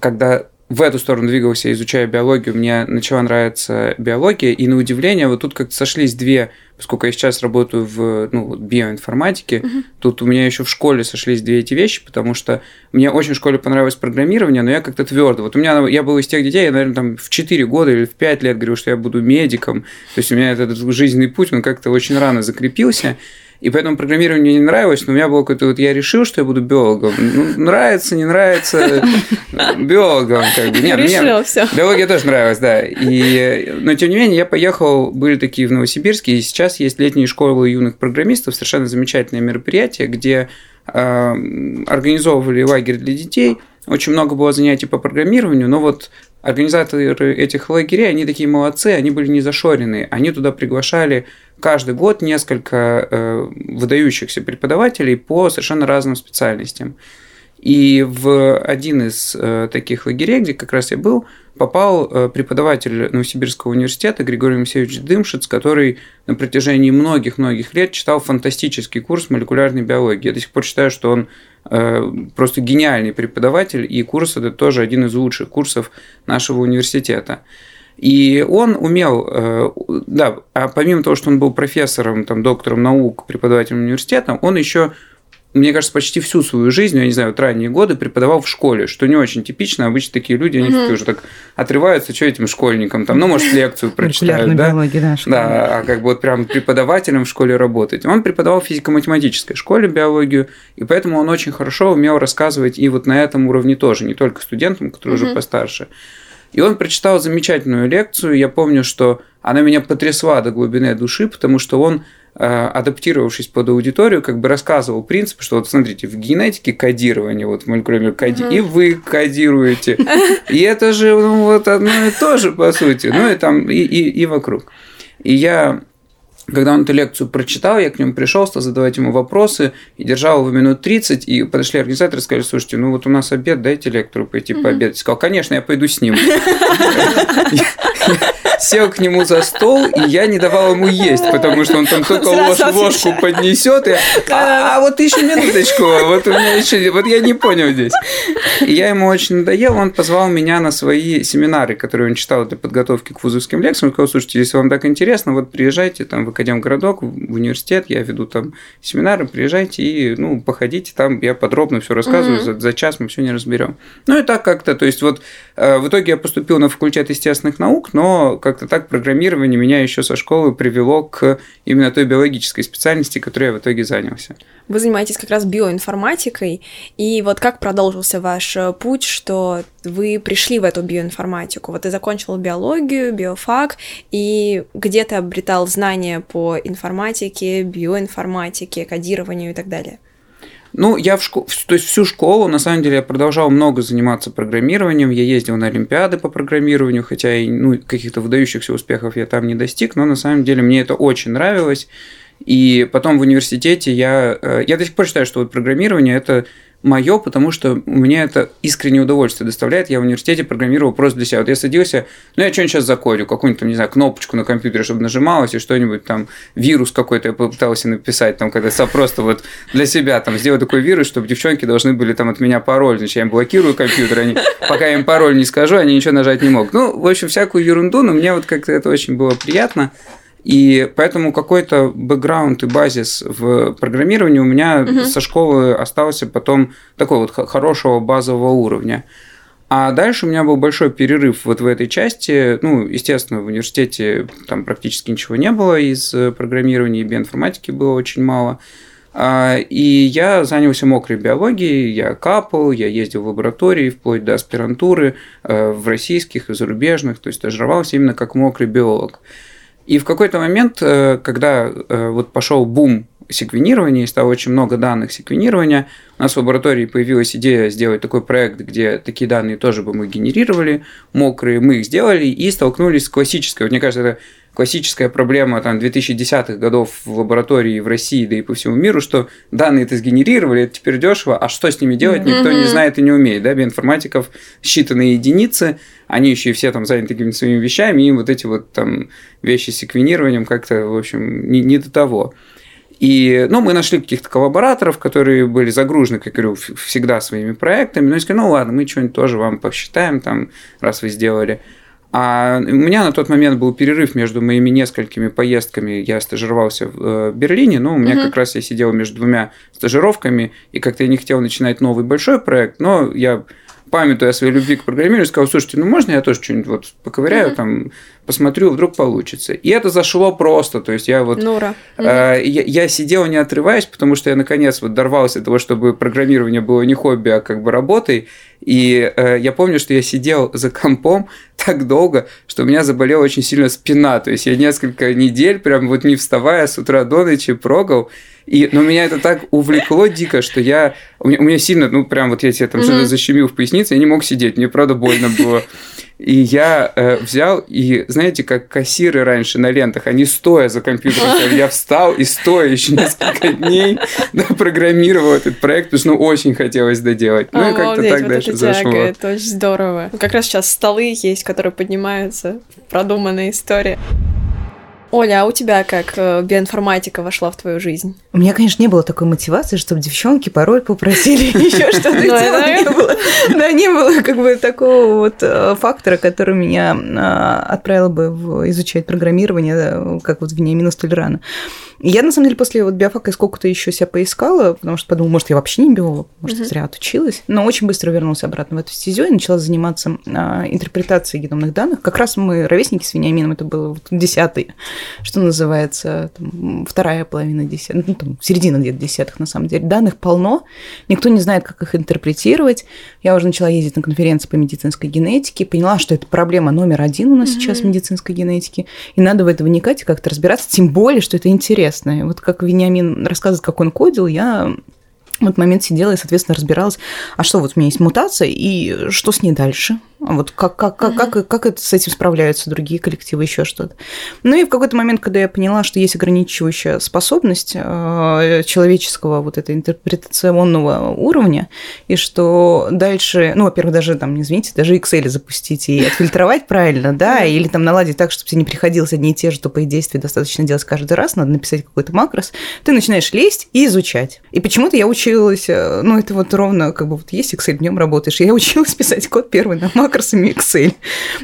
когда в эту сторону двигался, изучая биологию, мне начала нравиться биология, и на удивление вот тут как-то сошлись две, поскольку я сейчас работаю в ну, биоинформатике, uh-huh. тут у меня еще в школе сошлись две эти вещи, потому что мне очень в школе понравилось программирование, но я как-то твердо. Вот у меня я был из тех детей, я, наверное, там в 4 года или в 5 лет говорил, что я буду медиком. То есть у меня этот жизненный путь, он как-то очень рано закрепился. И поэтому программирование мне не нравилось, но у меня было какое-то вот я решил, что я буду биологом. Ну, нравится, не нравится, биологом. Как бы. Нет, Решил, мне все. Биология тоже нравилась, да. И, но тем не менее, я поехал, были такие в Новосибирске, и сейчас есть летние школы юных программистов, совершенно замечательное мероприятие, где э, организовывали лагерь для детей. Очень много было занятий по программированию, но вот организаторы этих лагерей, они такие молодцы, они были не зашорены. Они туда приглашали каждый год несколько э, выдающихся преподавателей по совершенно разным специальностям. И в один из э, таких лагерей, где как раз я был, попал э, преподаватель Новосибирского университета Григорий Моисеевич Дымшиц, который на протяжении многих-многих лет читал фантастический курс молекулярной биологии. Я до сих пор считаю, что он просто гениальный преподаватель, и курс это тоже один из лучших курсов нашего университета. И он умел, э, да, а помимо того, что он был профессором, там, доктором наук, преподавателем университета, он еще мне кажется, почти всю свою жизнь, я не знаю, вот ранние годы преподавал в школе, что не очень типично. Обычно такие люди, они mm уже так отрываются, что этим школьникам, там, ну, может, лекцию прочитают, да? Биологии, да, да, а как бы вот прям преподавателем в школе работать. Он преподавал в физико-математической школе биологию, и поэтому он очень хорошо умел рассказывать и вот на этом уровне тоже, не только студентам, которые mm уже постарше. И он прочитал замечательную лекцию. Я помню, что она меня потрясла до глубины души, потому что он адаптировавшись под аудиторию, как бы рассказывал принцип, что вот смотрите, в генетике кодирование, вот молекулярное коди, угу. и вы кодируете. И это же ну, вот одно и то же, по сути. Ну и там, и, и, и вокруг. И я когда он эту лекцию прочитал, я к нему пришел, стал задавать ему вопросы и держал его минут 30, и подошли организаторы и сказали, слушайте, ну вот у нас обед, дайте лектору пойти пообедать. Сказал, конечно, я пойду с ним. Сел к нему за стол, и я не давал ему есть, потому что он там только ложку поднесет, и а, а вот еще минуточку, вот у меня еще, вот я не понял здесь. И я ему очень надоел, он позвал меня на свои семинары, которые он читал для подготовки к вузовским лекциям. Он сказал, слушайте, если вам так интересно, вот приезжайте там в Академгородок, в университет, я веду там семинары, приезжайте и, ну, походите там, я подробно все рассказываю, mm-hmm. за, за час мы все не разберем. Ну и так как-то, то есть вот э, в итоге я поступил на факультет естественных наук, но как-то так программирование меня еще со школы привело к именно той биологической специальности, которой я в итоге занялся. Вы занимаетесь как раз биоинформатикой, и вот как продолжился ваш э, путь, что вы пришли в эту биоинформатику? Вот ты закончил биологию, биофак, и где ты обретал знания по информатике, биоинформатике, кодированию и так далее? Ну, я в школу, то есть всю школу, на самом деле, я продолжал много заниматься программированием. Я ездил на олимпиады по программированию, хотя и ну, каких-то выдающихся успехов я там не достиг, но на самом деле мне это очень нравилось. И потом в университете я, э, я до сих пор считаю, что вот программирование – это мое, потому что мне это искреннее удовольствие доставляет. Я в университете программировал просто для себя. Вот я садился, ну я что-нибудь сейчас закодю, какую-нибудь там, не знаю, кнопочку на компьютере, чтобы нажималось, и что-нибудь там, вирус какой-то я попытался написать, там, когда просто вот для себя там сделать такой вирус, чтобы девчонки должны были там от меня пароль, значит, я им блокирую компьютер, они, пока я им пароль не скажу, они ничего нажать не могут. Ну, в общем, всякую ерунду, но мне вот как-то это очень было приятно. И поэтому какой-то бэкграунд и базис в программировании у меня угу. со школы остался потом такой вот хорошего базового уровня. А дальше у меня был большой перерыв вот в этой части. Ну, естественно, в университете там практически ничего не было из э, программирования и биоинформатики было очень мало. А, и я занялся мокрой биологией, я капал, я ездил в лаборатории вплоть до аспирантуры э, в российских и зарубежных, то есть стажировался именно как мокрый биолог. И в какой-то момент, э, когда вот пошел бум секвенирования, и стало очень много данных секвенирования. У нас в лаборатории появилась идея сделать такой проект, где такие данные тоже бы мы генерировали, мокрые, мы их сделали и столкнулись с классической, вот мне кажется, это классическая проблема там 2010-х годов в лаборатории в России, да и по всему миру, что данные это сгенерировали, это теперь дешево, а что с ними делать, никто не знает и не умеет, да, биоинформатиков считанные единицы, они еще и все там заняты какими-то своими вещами, и вот эти вот там вещи с секвенированием как-то, в общем, не, не до того. И, ну, мы нашли каких-то коллабораторов, которые были загружены, как говорю, всегда своими проектами. Ну, и сказали, ну, ладно, мы что-нибудь тоже вам посчитаем, там, раз вы сделали. А у меня на тот момент был перерыв между моими несколькими поездками. Я стажировался в э, Берлине, но у меня угу. как раз я сидел между двумя стажировками, и как-то я не хотел начинать новый большой проект, но я памятуя о своей любви к программированию, сказал, слушайте, ну можно я тоже что-нибудь вот поковыряю, mm-hmm. там, посмотрю, вдруг получится. И это зашло просто, то есть я вот... Нура. Э, я, я сидел не отрываясь, потому что я наконец вот дорвался до того, чтобы программирование было не хобби, а как бы работой. И э, я помню, что я сидел за компом так долго, что у меня заболела очень сильно спина. То есть я несколько недель прям вот не вставая с утра до ночи прогал. И, но меня это так увлекло дико, что я... У меня, у меня сильно, ну, прям вот я себе там mm-hmm. что-то защемил в пояснице, я не мог сидеть, мне правда больно было. И я э, взял, и знаете, как кассиры раньше на лентах, они стоя за компьютером, я встал и стоя еще несколько дней да, программировал этот проект, потому что ну, очень хотелось доделать. Ну и как-то так дальше зашло. Это очень здорово. Как раз сейчас столы есть, которые поднимаются, продуманная история. Оля, а у тебя как э, биоинформатика вошла в твою жизнь? У меня, конечно, не было такой мотивации, чтобы девчонки пароль попросили еще что-то делать. Не было. Да, не было как бы такого вот э, фактора, который меня а, отправил бы изучать программирование, как вот Вениамина Столерана. Я, на самом деле, после вот биофака сколько-то еще себя поискала, потому что подумала, может, я вообще не биолог, может, зря отучилась. Но очень быстро вернулась обратно в эту стезю и начала заниматься а, интерпретацией геномных данных. Как раз мы ровесники с Вениамином, это было вот десятый, что называется, там, вторая половина десятых, ну, там, середина где-то десятых, на самом деле. Данных полно, никто не знает, как их интерпретировать. Я уже начала ездить на конференции по медицинской генетике, поняла, что это проблема номер один у нас uh сейчас в медицинской генетике, и надо в это вникать и как-то разбираться, тем более, что это интересно интересное. Вот как Вениамин рассказывает, как он кодил, я в этот момент сидела и, соответственно, разбиралась, а что вот у меня есть мутация, и что с ней дальше? Вот как, как, как, как, как это, с этим справляются другие коллективы, еще что-то. Ну и в какой-то момент, когда я поняла, что есть ограничивающая способность э, человеческого вот этого интерпретационного уровня, и что дальше, ну, во-первых, даже там, извините, даже Excel запустить и отфильтровать правильно, да, или там наладить так, чтобы тебе не приходилось одни и те же тупые действия достаточно делать каждый раз, надо написать какой-то макрос, ты начинаешь лезть и изучать. И почему-то я училась, э, ну, это вот ровно, как бы вот есть Excel, в нем работаешь, я училась писать код первый на макрос, макросами Excel.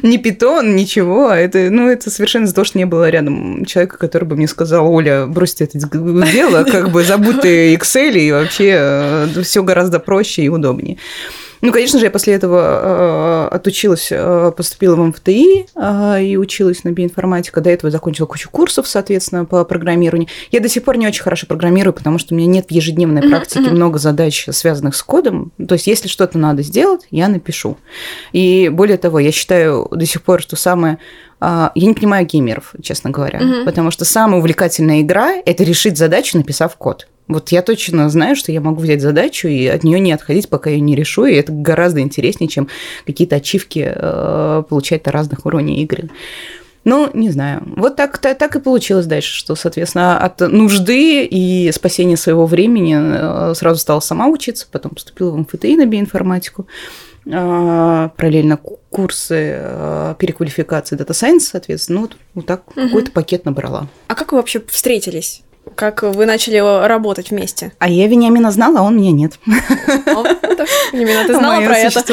Не питон, ничего. А это, ну, это совершенно из-за того, что не было рядом человека, который бы мне сказал, Оля, бросьте это дело, как бы забудь ты Excel, и вообще э, все гораздо проще и удобнее. Ну, конечно же, я после этого э, отучилась, э, поступила в МФТИ э, и училась на биоинформатике. До этого закончила кучу курсов, соответственно, по программированию. Я до сих пор не очень хорошо программирую, потому что у меня нет в ежедневной практике mm-hmm. много задач, связанных с кодом. То есть, если что-то надо сделать, я напишу. И более того, я считаю до сих пор, что самое я не понимаю геймеров, честно говоря, угу. потому что самая увлекательная игра – это решить задачу, написав код. Вот я точно знаю, что я могу взять задачу и от нее не отходить, пока я не решу, и это гораздо интереснее, чем какие-то ачивки э, получать на разных уровнях игры. Ну, не знаю. Вот так, так, так и получилось дальше, что, соответственно, от нужды и спасения своего времени э, сразу стала сама учиться, потом поступила в МФТИ на биоинформатику, э, параллельно курсы э, переквалификации Data Science, соответственно, ну, вот, вот так угу. какой-то пакет набрала. А как вы вообще встретились? Как вы начали работать вместе? А я Вениамина знала, а он меня нет. Вениамина, ты знала про это?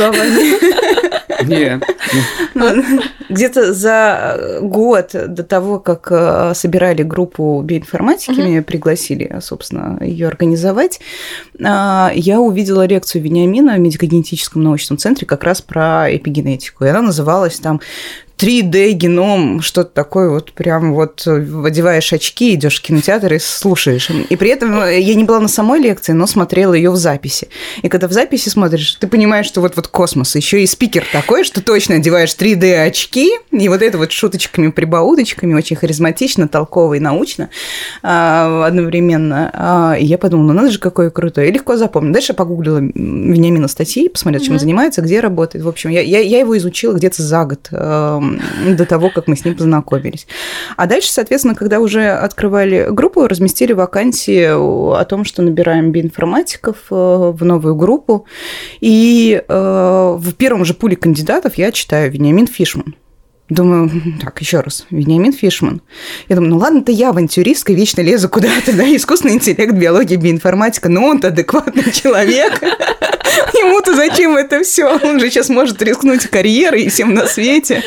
Нет. Ну, где-то за год до того, как э, собирали группу биоинформатики, меня пригласили, собственно, ее организовать, а, я увидела лекцию Вениамина в медико-генетическом научном центре как раз про эпигенетику. И она называлась там 3D-геном, что-то такое, вот прям вот одеваешь очки, идешь в кинотеатр и слушаешь. И при этом э, я не была на самой лекции, но смотрела ее в записи. И когда в записи смотришь, ты понимаешь, что вот вот космос, еще и спикер такой, что точно одеваешь 3D-очки, и вот это вот шуточками, прибауточками, очень харизматично, толково и научно а, одновременно. А, и я подумала, ну надо же, какой крутой. И легко запомнил. Дальше я погуглила Вениамина статьи, посмотрела, чем он занимается, где работает. В общем, я, я, я его изучила где-то за год эм, до того, как мы с ним познакомились. А дальше, соответственно, когда уже открывали группу, разместили вакансии о том, что набираем биоинформатиков э, в новую группу. И э, в первом же пуле кандидатов я читаю Вениамин Фишман. Думаю, так, еще раз, Вениамин Фишман. Я думаю, ну ладно, это я авантюристка, вечно лезу куда-то, да, искусственный интеллект, биология, биоинформатика, но он-то адекватный человек. Ему-то зачем это все? Он же сейчас может рискнуть карьерой и всем на свете.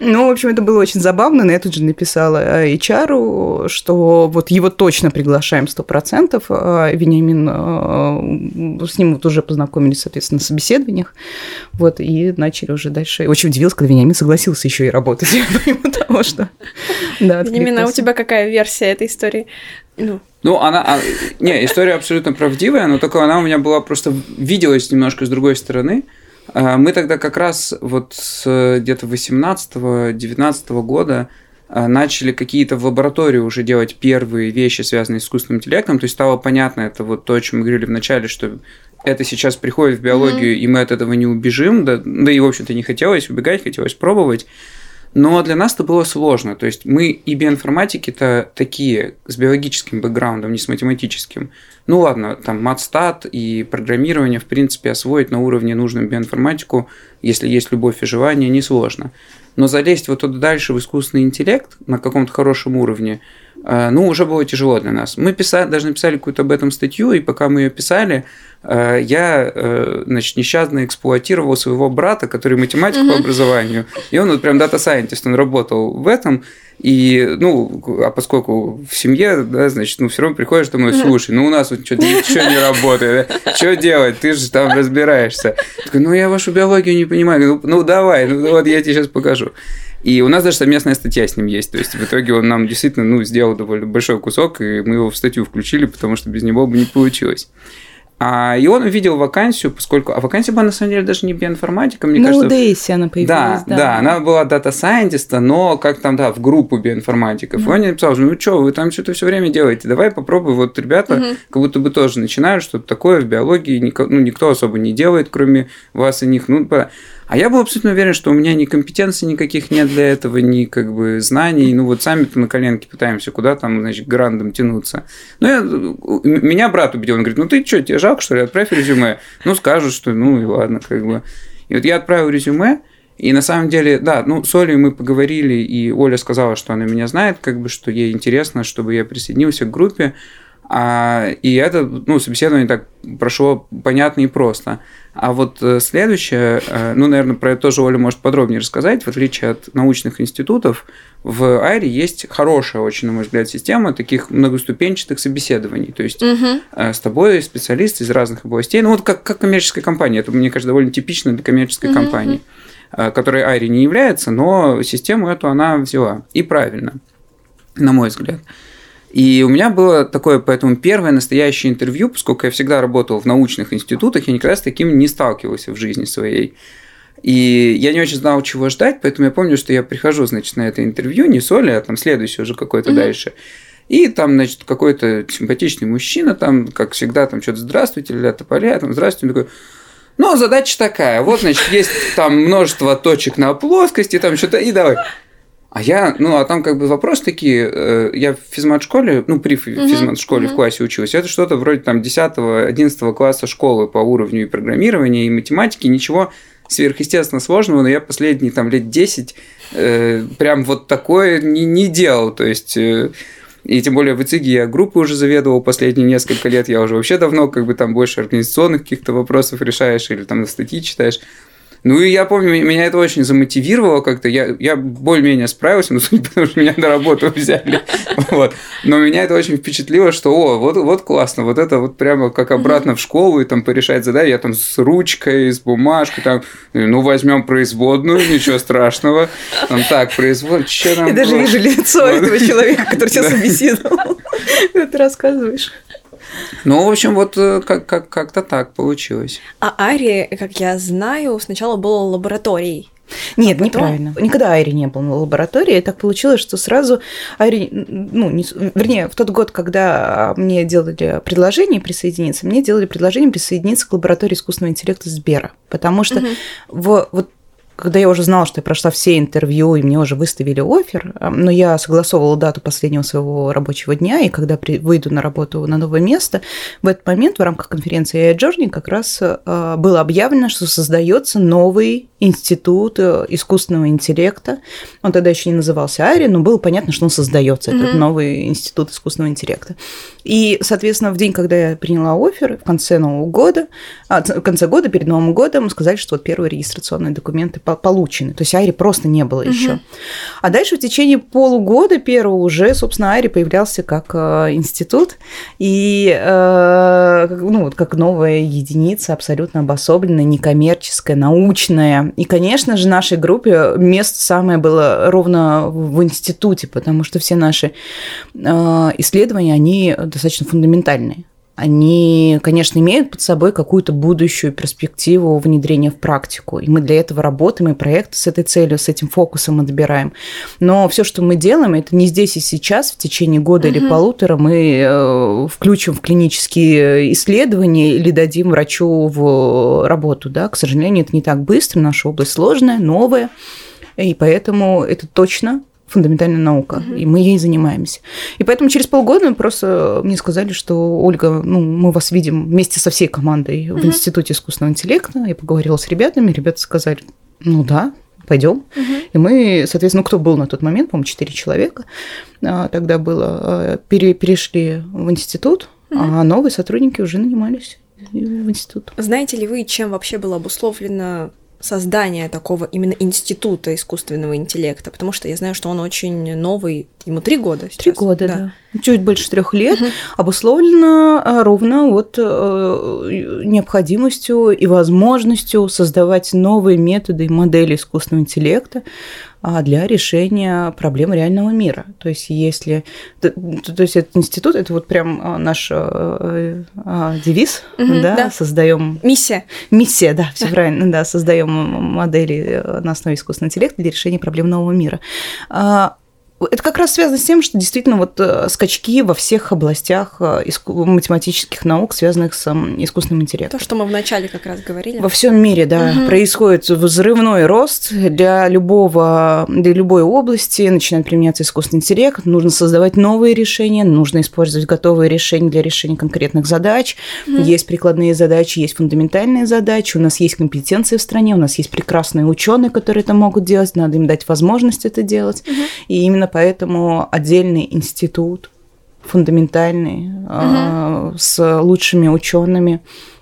Ну, в общем, это было очень забавно, но я тут же написала HR, что вот его точно приглашаем 100%. А Вениамин, э, с ним вот уже познакомились, соответственно, на собеседованиях, вот, и начали уже дальше. Очень удивился, когда Вениамин согласился еще и работать, помимо того, что... Да, Вениамин, а у тебя какая версия этой истории? Ну, ну она, а, не, история абсолютно правдивая, но только она у меня была просто виделась немножко с другой стороны. А, мы тогда как раз вот с где-то 18-19 года а, начали какие-то в лаборатории уже делать первые вещи, связанные с искусственным интеллектом. То есть стало понятно, это вот то, о чем мы говорили в начале, что это сейчас приходит в биологию, mm-hmm. и мы от этого не убежим. Да, да и, в общем-то, не хотелось убегать, хотелось пробовать. Но для нас это было сложно. То есть мы и биоинформатики-то такие, с биологическим бэкграундом, не с математическим. Ну ладно, там матстат и программирование, в принципе, освоить на уровне нужном биоинформатику, если есть любовь и желание, несложно. Но залезть вот туда дальше в искусственный интеллект на каком-то хорошем уровне – ну, уже было тяжело для нас. Мы писали, даже написали какую-то об этом статью, и пока мы ее писали, э, я, э, значит, нещадно эксплуатировал своего брата, который математик по образованию, и он вот прям дата-сайентист, он работал в этом, и, ну, а поскольку в семье, да, значит, ну, все равно приходишь, думаю, слушай, ну, у нас вот что-то ничего не работает, что делать, ты же там разбираешься. Такой, ну, я вашу биологию не понимаю, ну, ну давай, ну, вот я тебе сейчас покажу. И у нас даже совместная статья с ним есть. То есть в итоге он нам действительно ну, сделал довольно большой кусок, и мы его в статью включили, потому что без него бы не получилось. А, и он увидел вакансию, поскольку... А вакансия была, на самом деле, даже не биоинформатика, мне ну, кажется... Ну, Дейси она появилась, да, да. Да, она была дата-сайентиста, но как там, да, в группу биоинформатиков. Mm-hmm. И он мне написал, ну что, вы там что-то все время делаете, давай попробуй, вот ребята mm-hmm. как будто бы тоже начинают, что-то такое в биологии, ну, никто особо не делает, кроме вас и них. Ну, а я был абсолютно уверен, что у меня ни компетенций никаких нет для этого, ни как бы знаний. Ну вот сами-то на коленке пытаемся куда там, значит, грантом тянуться. Ну, меня брат убедил, он говорит, ну ты что, тебе жалко, что ли, отправь резюме? Ну, скажут, что ну и ладно, как бы. И вот я отправил резюме, и на самом деле, да, ну, с Олей мы поговорили, и Оля сказала, что она меня знает, как бы, что ей интересно, чтобы я присоединился к группе. А, и это, ну, собеседование так прошло понятно и просто. А вот э, следующее, э, ну, наверное, про это тоже Оля может подробнее рассказать. В отличие от научных институтов, в Айре есть хорошая, очень, на мой взгляд, система таких многоступенчатых собеседований. То есть угу. с тобой специалисты из разных областей. Ну, вот как, как коммерческая компания. Это, мне кажется, довольно типично для коммерческой угу. компании, которой Айри не является, но систему эту она взяла. И правильно, на мой взгляд. И у меня было такое, поэтому первое настоящее интервью, поскольку я всегда работал в научных институтах, я никогда с таким не сталкивался в жизни своей. И я не очень знал, чего ждать, поэтому я помню, что я прихожу, значит, на это интервью, не с Олей, а там следующее уже какое-то mm-hmm. дальше. И там, значит, какой-то симпатичный мужчина, там, как всегда, там что-то «Здравствуйте», ля тополя, там «Здравствуйте», такой ну, задача такая. Вот, значит, есть там множество точек на плоскости, там что-то, и давай. А я, ну, а там как бы вопрос такие, э, я в физмат-школе, ну, при физмат-школе uh-huh. в классе учился, это что-то вроде там 10-11 класса школы по уровню и программирования, и математики, ничего сверхъестественно сложного, но я последние там лет 10 э, прям вот такое не, не делал, то есть... Э, И тем более в ИЦИГе я группы уже заведовал последние несколько лет. Я уже вообще давно как бы там больше организационных каких-то вопросов решаешь или там на статьи читаешь. Ну и я помню, меня это очень замотивировало как-то. Я, я более-менее справился, ну, потому что меня на работу взяли. Вот. Но меня это очень впечатлило, что, о, вот, вот классно, вот это вот прямо как обратно в школу и там порешать задачи. Я там с ручкой, с бумажкой, там, ну, возьмем производную, ничего страшного. Там так, производную, что там Я даже вижу лицо этого человека, который тебя собеседовал. Ты рассказываешь. Ну, в общем, вот э, как- как- как-то так получилось. А Ари, как я знаю, сначала была лабораторией. Нет, потом- неправильно. Никогда Айри не был на лаборатории. И так получилось, что сразу Айри, ну, не вернее, в тот год, когда мне делали предложение присоединиться, мне делали предложение присоединиться к лаборатории искусственного интеллекта Сбера. Потому что в, вот когда я уже знала, что я прошла все интервью, и мне уже выставили офер, а, но я согласовывала дату последнего своего рабочего дня, и когда при- выйду на работу на новое место, в этот момент в рамках конференции AI Journey как раз э, было объявлено, что создается новый институт э, искусственного интеллекта. Он тогда еще не назывался Ари, но было понятно, что он создается, этот новый институт искусственного интеллекта. И, соответственно, в день, когда я приняла офер, в конце Нового года, а, в конце года, перед Новым годом, сказали, что вот первые регистрационные документы по- получены. То есть Айри просто не было еще. А дальше в течение полугода первого уже, собственно, Айри появлялся как э, институт и э, ну, вот как новая единица, абсолютно обособленная, некоммерческая, научная. И, конечно же, нашей группе место самое было ровно в в институте, потому что все наши э, исследования, они достаточно фундаментальные. Они, конечно, имеют под собой какую-то будущую перспективу внедрения в практику. И мы для этого работаем, и проекты с этой целью, с этим фокусом отбираем. Но все, что мы делаем, это не здесь и сейчас, в течение года или полутора мы э, включим в клинические исследования или дадим врачу в работу. Да? К сожалению, это не так быстро, наша область сложная, новая. И поэтому это точно фундаментальная наука, и мы ей занимаемся. И поэтому через полгода просто мне сказали, что Ольга, ну, мы вас видим вместе со всей командой в Институте искусственного интеллекта. Я поговорила с ребятами, ребята сказали, ну да, пойдем. И мы, соответственно, ну, кто был на тот момент, по-моему, четыре человека а, тогда было, а, пере- перешли в институт, а новые сотрудники уже нанимались в институт. Знаете ли вы, чем вообще было обусловлено создание такого именно института искусственного интеллекта? Потому что я знаю, что он очень новый, ему три года сейчас. Три года, да. Чуть больше трех лет, обусловлено а, ровно вот э, необходимостью и возможностью создавать новые методы и модели искусственного интеллекта а, для решения проблем реального мира. То есть, если... То, то есть, этот институт, это вот прям а, наш э, а, девиз, Мгм, да, да. создаем Миссия. Миссия, да, все правильно, да, создаем модели э, на основе искусственного интеллекта для решения проблем нового мира. Это как раз связано с тем, что действительно вот э, скачки во всех областях э, математических наук, связанных с искусственным интеллектом. То, что мы вначале как раз говорили. Во всем мире, да, Мгм. происходит взрывной рост для любого, для любой области, начинает применяться искусственный интеллект, нужно создавать новые решения, нужно использовать готовые решения для решения конкретных задач. Есть прикладные задачи, есть фундаментальные задачи, у нас есть компетенции в стране, у нас есть прекрасные ученые, которые это могут делать, надо им дать возможность это делать. И именно поэтому отдельный институт фундаментальный, а, с лучшими учеными.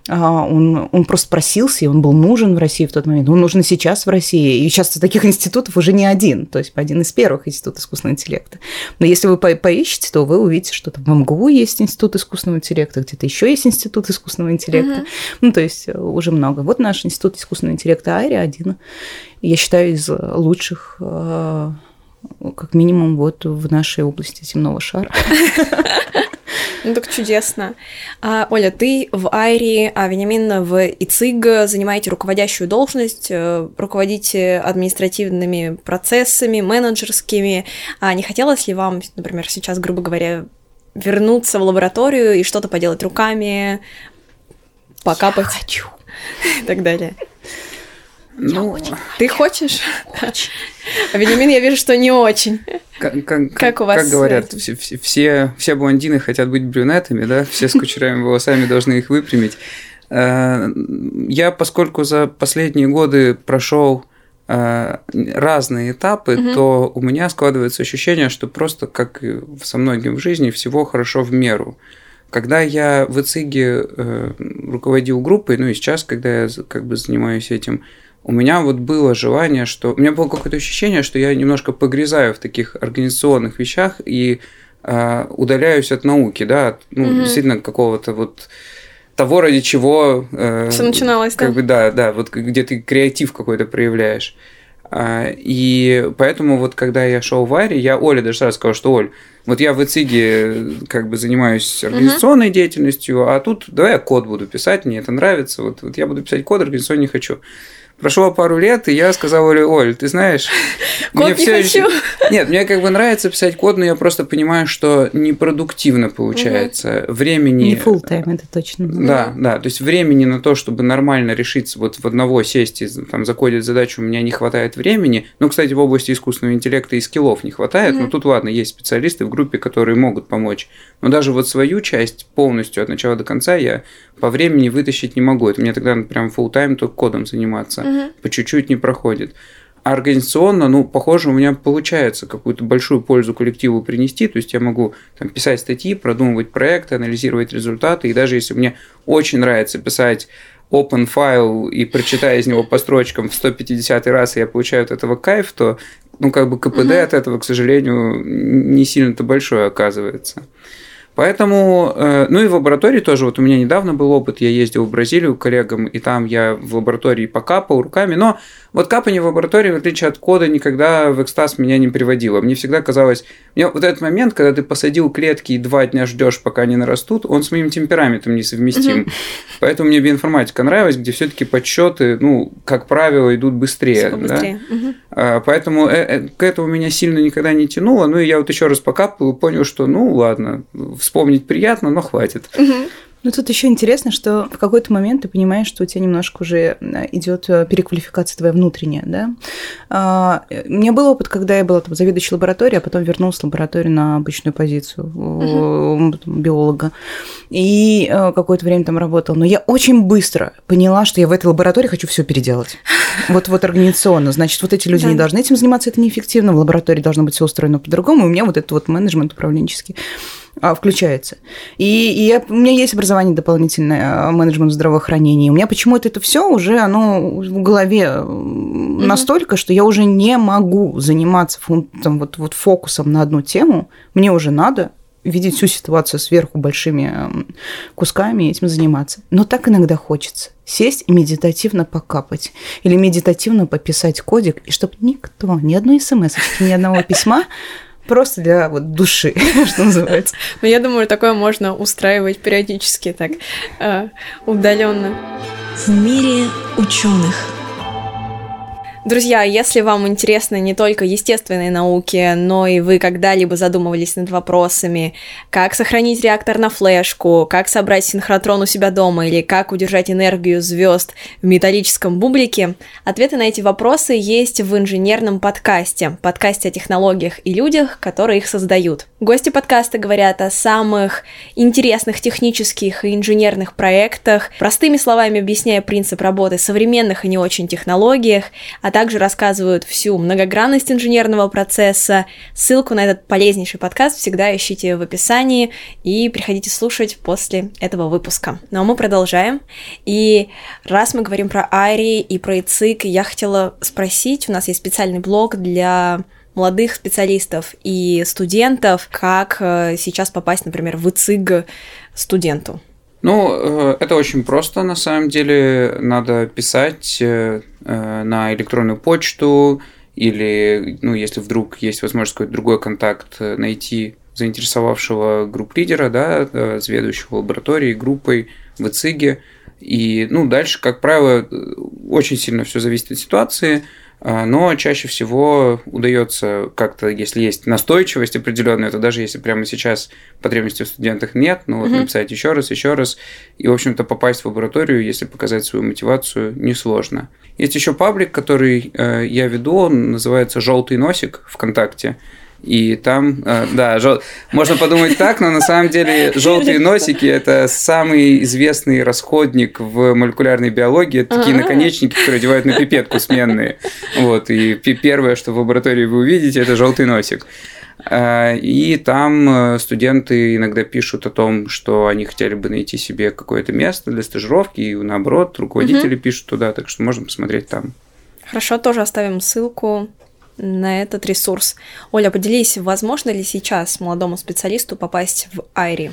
А, Он, он просто просился, и он был нужен в России в тот момент. Он нужен сейчас в России. И сейчас таких институтов уже не один, то есть один из первых институтов искусственного интеллекта. Но если вы по- поищете, то вы увидите, что там в МГУ есть институт искусственного интеллекта, где-то еще есть институт искусственного интеллекта. Ну, то есть э, уже много. Вот наш институт искусственного интеллекта Айри один, я считаю, из лучших э, как минимум вот в нашей области земного шара. Ну так чудесно. А, Оля, ты в Айри, а Вениамин в ИЦИГ занимаете руководящую должность, э, руководите административными процессами, менеджерскими. А не хотелось ли вам, например, сейчас, грубо говоря, вернуться в лабораторию и что-то поделать руками, покапать хочу. и так далее? Ну, Ты хочешь? А Вениамин, я вижу, что не очень. как, как, Как у вас Как говорят, все, все, все, блондины хотят быть брюнетами, да? Все с кучерявыми волосами должны их выпрямить. Э, Я, поскольку за последние годы прошел э, разные этапы, Мгм. то у меня складывается ощущение, что просто, как и со многим в жизни, всего хорошо в меру. Когда я в ИЦИГе э, руководил группой, ну и сейчас, когда я как бы занимаюсь этим, у меня вот было желание, что... У меня было какое-то ощущение, что я немножко погрязаю в таких организационных вещах и э, удаляюсь от науки, да, от, ну, Мгм. действительно какого-то вот того, ради чего... э, Все начиналось, да? как бы да, да, вот где ты креатив какой-то проявляешь. А, И поэтому вот когда я шел в Аре, я Оле даже сразу сказал, что Оль, вот я в ИЦИГе как бы занимаюсь организационной деятельностью, а тут давай я код буду писать, мне это нравится, вот, вот я буду писать код, организационно не хочу. Прошло пару лет, и я сказал Оле, Оль, ты знаешь, Код не всё хочу. ещё- Нет, мне как бы нравится писать код, но я просто понимаю, что непродуктивно получается. Времени... Не full time, это точно. Да, да, то есть времени на то, чтобы нормально решиться вот в одного сесть и там закодить задачу, у меня не хватает времени. Ну, кстати, в области искусственного интеллекта и скиллов не хватает, но Мгм. тут, ладно, есть специалисты в группе, которые могут помочь. Но даже вот свою часть полностью от начала до конца я по времени вытащить не могу. Это мне тогда прям full тайм только кодом заниматься. Мгм. По чуть-чуть не проходит. А организационно, ну, похоже, у меня получается какую-то большую пользу коллективу принести. То есть я могу там, писать статьи, продумывать проекты, анализировать результаты. И даже если мне очень нравится писать open файл и прочитая из него по строчкам в 150 раз, и я получаю от этого кайф, то ну, как бы КПД Мгм. от этого, к сожалению, не сильно-то большое оказывается. Поэтому, э, ну и в лаборатории тоже, вот у меня недавно был опыт, я ездил в Бразилию к коллегам, и там я в лаборатории покапал руками, но вот капание в лаборатории, в отличие от кода, никогда в экстаз меня не приводило. Мне всегда казалось, мне вот этот момент, когда ты посадил клетки и два дня ждешь, пока они нарастут, он с моим темпераментом несовместим. Поэтому мне биоинформатика нравилась, где все-таки подсчеты, ну, как правило, идут быстрее. Да. быстрее. Мгм. А, Поэтому э, э, к этому меня сильно никогда не тянуло. Ну и я вот еще раз покапал и понял, что ну ладно, вспомнить приятно, но хватит. Ну, тут еще интересно, что в какой-то момент ты понимаешь, что у тебя немножко уже идет переквалификация твоя внутренняя, да. А, У меня был опыт, когда я была там заведующей лабораторией, а потом вернулась в лабораторию на обычную позицию э, биолога. И э, какое-то время там работала. Но я очень быстро поняла, что я в этой лаборатории хочу все переделать. Вот, вот организационно. Значит, вот эти люди Да. не должны этим заниматься, это неэффективно. В лаборатории должно быть все устроено по-другому. И у меня вот этот вот менеджмент управленческий а, включается. И, и я- у меня есть образование дополнительное, а, менеджмент здравоохранения. У меня почему-то это все уже, оно в голове м, настолько, что я уже не могу заниматься там, вот, вот фокусом на одну тему. Мне уже надо видеть всю ситуацию сверху большими кусками и этим заниматься. Но так иногда хочется сесть и медитативно покапать. Или медитативно пописать кодик, и чтобы никто, ни одной смс, ни одного письма просто для вот души, что называется. Ну, я думаю, такое можно устраивать периодически так удаленно. В мире ученых. Друзья, если вам интересны не только естественные науки, но и вы когда-либо задумывались над вопросами, как сохранить реактор на флешку, как собрать синхротрон у себя дома или как удержать энергию звезд в металлическом бублике, ответы на эти вопросы есть в инженерном подкасте, подкасте о технологиях и людях, которые их создают. Гости подкаста говорят о самых интересных технических и инженерных проектах, простыми словами объясняя принцип работы современных и не очень технологиях, а также рассказывают всю многогранность инженерного процесса. Ссылку на этот полезнейший подкаст всегда ищите в описании и приходите слушать после этого выпуска. Ну а мы продолжаем. И раз мы говорим про Ари и про ИЦИК, я хотела спросить, у нас есть специальный блог для молодых специалистов и студентов, как э, сейчас попасть, например, в ИЦИГ студенту. Ну, э, это очень просто, на самом деле. Надо писать э, э, на электронную почту или, ну, если вдруг есть возможность какой-то другой контакт, найти заинтересовавшего групп-лидера, да, заведующего лабораторией, группой в ИЦИГе. И, ну, дальше, как правило, очень сильно все зависит от ситуации, но чаще всего удается как-то, если есть настойчивость определенная, то даже если прямо сейчас потребностей в студентах нет, ну вот Мгм. написать еще раз, еще раз, и, в общем-то, попасть в лабораторию, если показать свою мотивацию, несложно. Есть еще паблик, который э, я веду, он называется «Желтый носик» ВКонтакте. И там, э, да, жел... можно подумать так, но на самом деле желтые носики – это самый известный расходник в молекулярной биологии. Это такие наконечники, которые одевают на пипетку сменные. Вот, и первое, что в лаборатории вы увидите, это желтый носик. Э, и там э, студенты иногда пишут о том, что они хотели бы найти себе какое-то место для стажировки, и наоборот, руководители угу. пишут туда, так что можно посмотреть там. Хорошо, тоже оставим ссылку на этот ресурс. Оля, поделись, возможно ли сейчас молодому специалисту попасть в Айри?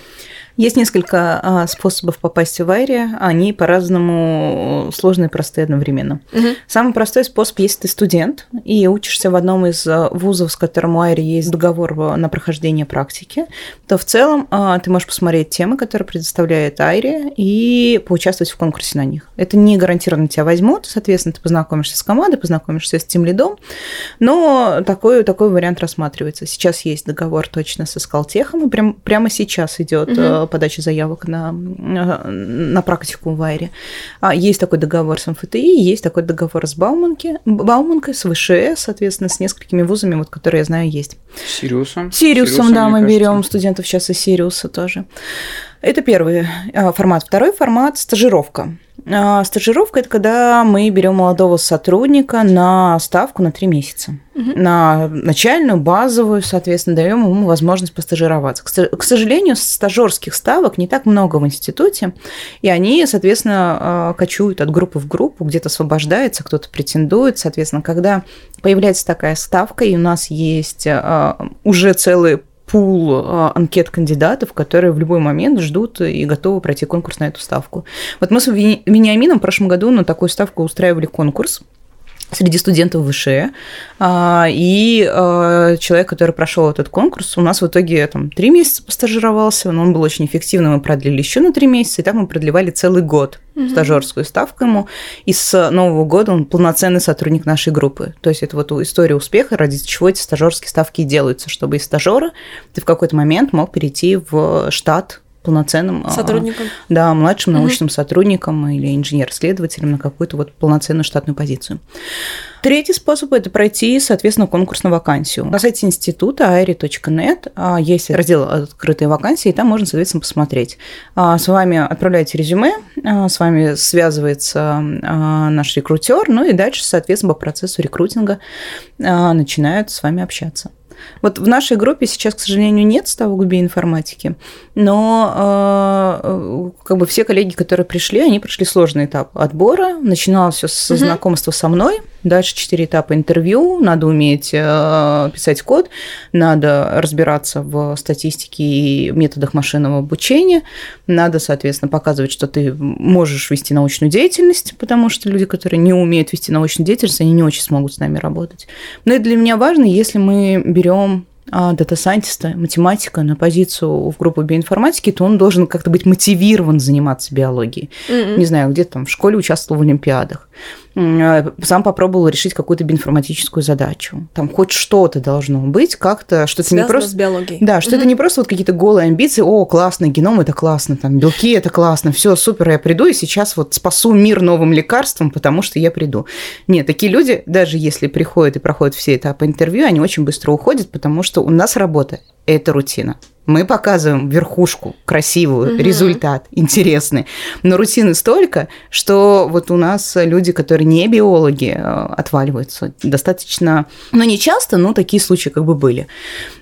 Есть несколько а, способов попасть в Айри, они по-разному сложные и простые одновременно. Угу. Самый простой способ, если ты студент и учишься в одном из а, вузов, с которым у Айри есть договор на прохождение практики, то в целом а, ты можешь посмотреть темы, которые предоставляет Айри, и поучаствовать в конкурсе на них. Это не гарантированно тебя возьмут, соответственно, ты познакомишься с командой, познакомишься с тем лидом, но такой, такой вариант рассматривается. Сейчас есть договор точно со Скалтехом, и прям, прямо сейчас идет угу подачи заявок на, на практику в Айре. А есть такой договор с МФТИ, есть такой договор с Бауманки, Бауманкой, с ВШЭ, соответственно, с несколькими вузами, вот, которые я знаю, есть. Сириусом? Сириусом, Сириусом да, мы берем студентов сейчас из Сириуса тоже. Это первый а, формат. Второй формат – стажировка. А, стажировка – это когда мы берем молодого сотрудника на ставку на три месяца. Угу. На начальную, базовую, соответственно, даем ему возможность постажироваться. К сожалению, стажерских ставок не так много в институте, и они, соответственно, а, кочуют от группы в группу, где-то освобождается, кто-то претендует. Соответственно, когда появляется такая ставка, и у нас есть уже целый пул а, анкет кандидатов, которые в любой момент ждут и готовы пройти конкурс на эту ставку. Вот мы с Вениамином в прошлом году на такую ставку устраивали конкурс среди студентов ВШЭ. А, и а, человек, который прошел этот конкурс, у нас в итоге там три месяца постажировался, но он был очень эффективным, мы продлили еще на три месяца, и так мы продлевали целый год угу. стажерскую ставку ему. И с Нового года он полноценный сотрудник нашей группы. То есть это вот история успеха, ради чего эти стажерские ставки делаются, чтобы из стажера ты в какой-то момент мог перейти в штат полноценным а, сотрудником. Да, младшим научным угу. сотрудником или инженер-следователем на какую-то вот полноценную штатную позицию. Третий способ – это пройти, соответственно, конкурс на вакансию. На сайте института airi.net а, есть раздел «Открытые вакансии», и там можно, соответственно, посмотреть. А, с вами отправляете резюме, с вами связывается наш рекрутер, ну и дальше, соответственно, по процессу рекрутинга начинают с вами общаться. Вот в нашей группе сейчас, к сожалению, нет ставок биоинформатики, но э, как бы все коллеги, которые пришли, они прошли сложный этап отбора. Начиналось все с угу. знакомства со мной, дальше четыре этапа интервью, надо уметь э, писать код, надо разбираться в статистике и методах машинного обучения, надо, соответственно, показывать, что ты можешь вести научную деятельность, потому что люди, которые не умеют вести научную деятельность, они не очень смогут с нами работать. Но это для меня важно, если мы берем дата-сайентиста, математика на позицию в группу биоинформатики, то он должен как-то быть мотивирован заниматься биологией. Mm-hmm. Не знаю, где-то там в школе участвовал в олимпиадах. Э, сам попробовал решить какую-то биоинформатическую задачу. Там хоть что-то должно быть, как-то, что это не просто... с биологией. Да, что mm-hmm. это не просто вот какие-то голые амбиции, о, классно, геном это классно, там, белки это классно, все супер, я приду и сейчас вот спасу мир новым лекарством, потому что я приду. Нет, такие люди, даже если приходят и проходят все этапы интервью, они очень быстро уходят, потому что у нас работа – это рутина. Мы показываем верхушку, красивую, угу. результат, интересный. Но рутины столько, что вот у нас люди, которые не биологи, э, отваливаются. Достаточно, ну не часто, но такие случаи как бы были.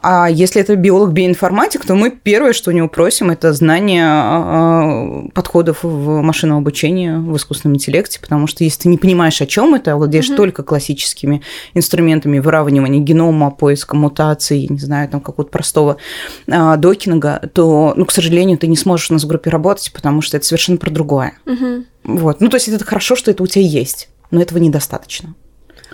А если это биолог-биоинформатик, то мы первое, что у него просим, это знание э, подходов в машинном обучении, в искусственном интеллекте, потому что если ты не понимаешь, о чем это, владеешь угу. только классическими инструментами выравнивания генома, поиска мутаций, не знаю, там какого-то простого а, докинга, то, ну, к сожалению, ты не сможешь у нас в группе работать, потому что это совершенно про другое. Угу. Вот. Ну, то есть это хорошо, что это у тебя есть, но этого недостаточно.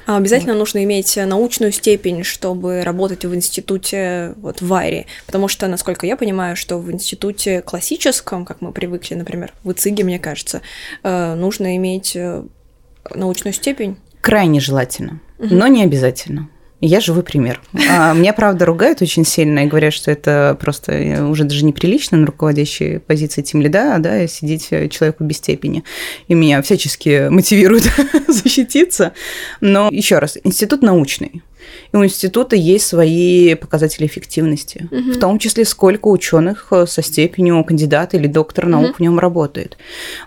А обязательно вот. нужно иметь научную степень, чтобы работать в институте вот в Айре, потому что, насколько я понимаю, что в институте классическом, как мы привыкли, например, в ИЦИГе, мне кажется, э, нужно иметь э, научную степень. Крайне желательно, угу. но не обязательно. Я живой пример. А, меня, правда, ругают очень сильно и говорят, что это просто уже даже неприлично на руководящей позиции тем лида, да, сидеть человеку без степени. И меня всячески мотивируют защититься. Но еще раз, институт научный. И у института есть свои показатели эффективности, Мгм. в том числе сколько ученых э, со степенью кандидата или доктора наук Мгм. в нем работает.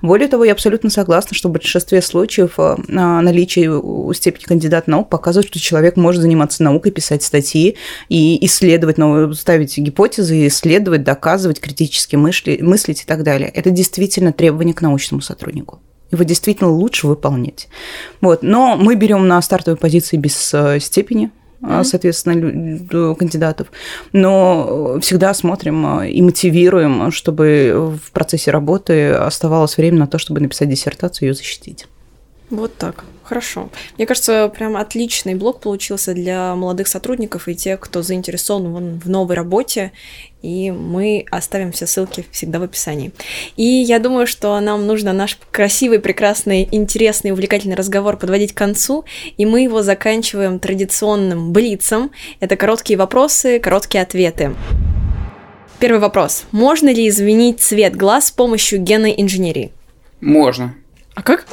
Более того, я абсолютно согласна, что в большинстве случаев э, наличие степени кандидата наук показывает, что человек может заниматься наукой, писать статьи и исследовать, новые, ставить гипотезы, исследовать, доказывать, критически мысли, мыслить и так далее. Это действительно требование к научному сотруднику. Его действительно лучше выполнять. Вот. Но мы берем на стартовой позиции без э, степени, а, соответственно, лю- кандидатов, но всегда смотрим э, и мотивируем, чтобы в процессе работы оставалось время на то, чтобы написать диссертацию и ее защитить. Вот так. Хорошо. Мне кажется, прям отличный блог получился для молодых сотрудников и тех, кто заинтересован в новой работе. И мы оставим все ссылки всегда в описании. И я думаю, что нам нужно наш красивый, прекрасный, интересный, увлекательный разговор подводить к концу. И мы его заканчиваем традиционным блицем. Это короткие вопросы, короткие ответы. Первый вопрос. Можно ли изменить цвет глаз с помощью генной инженерии? Можно. А как?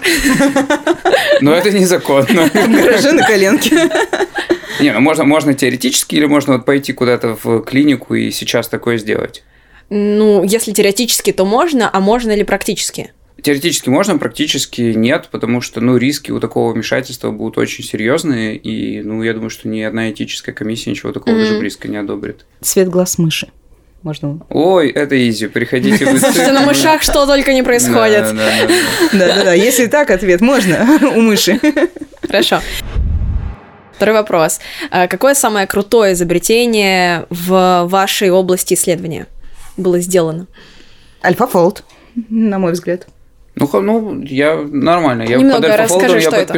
Но это незаконно. Гаражи на коленке. Не, ну можно, можно теоретически, или можно вот пойти куда-то в клинику и сейчас такое сделать. Ну, если теоретически, то можно, а можно ли практически? Теоретически можно, практически нет, потому что, ну, риски у такого вмешательства будут очень серьезные, и, ну, я думаю, что ни одна этическая комиссия ничего такого Мгм. даже близко не одобрит. Цвет глаз мыши. Можно. Ой, это изи, приходите в Слушайте, на мышах что только не происходит. Да, да, да, да. Да-да-да, если так, ответ можно у мыши. Хорошо. Второй вопрос. А Какое самое крутое изобретение в вашей области исследования было сделано? Альфа-фолд, на мой взгляд. Ну, ну, я нормально, я Немного под альфа-фолдом расскажи, я что это.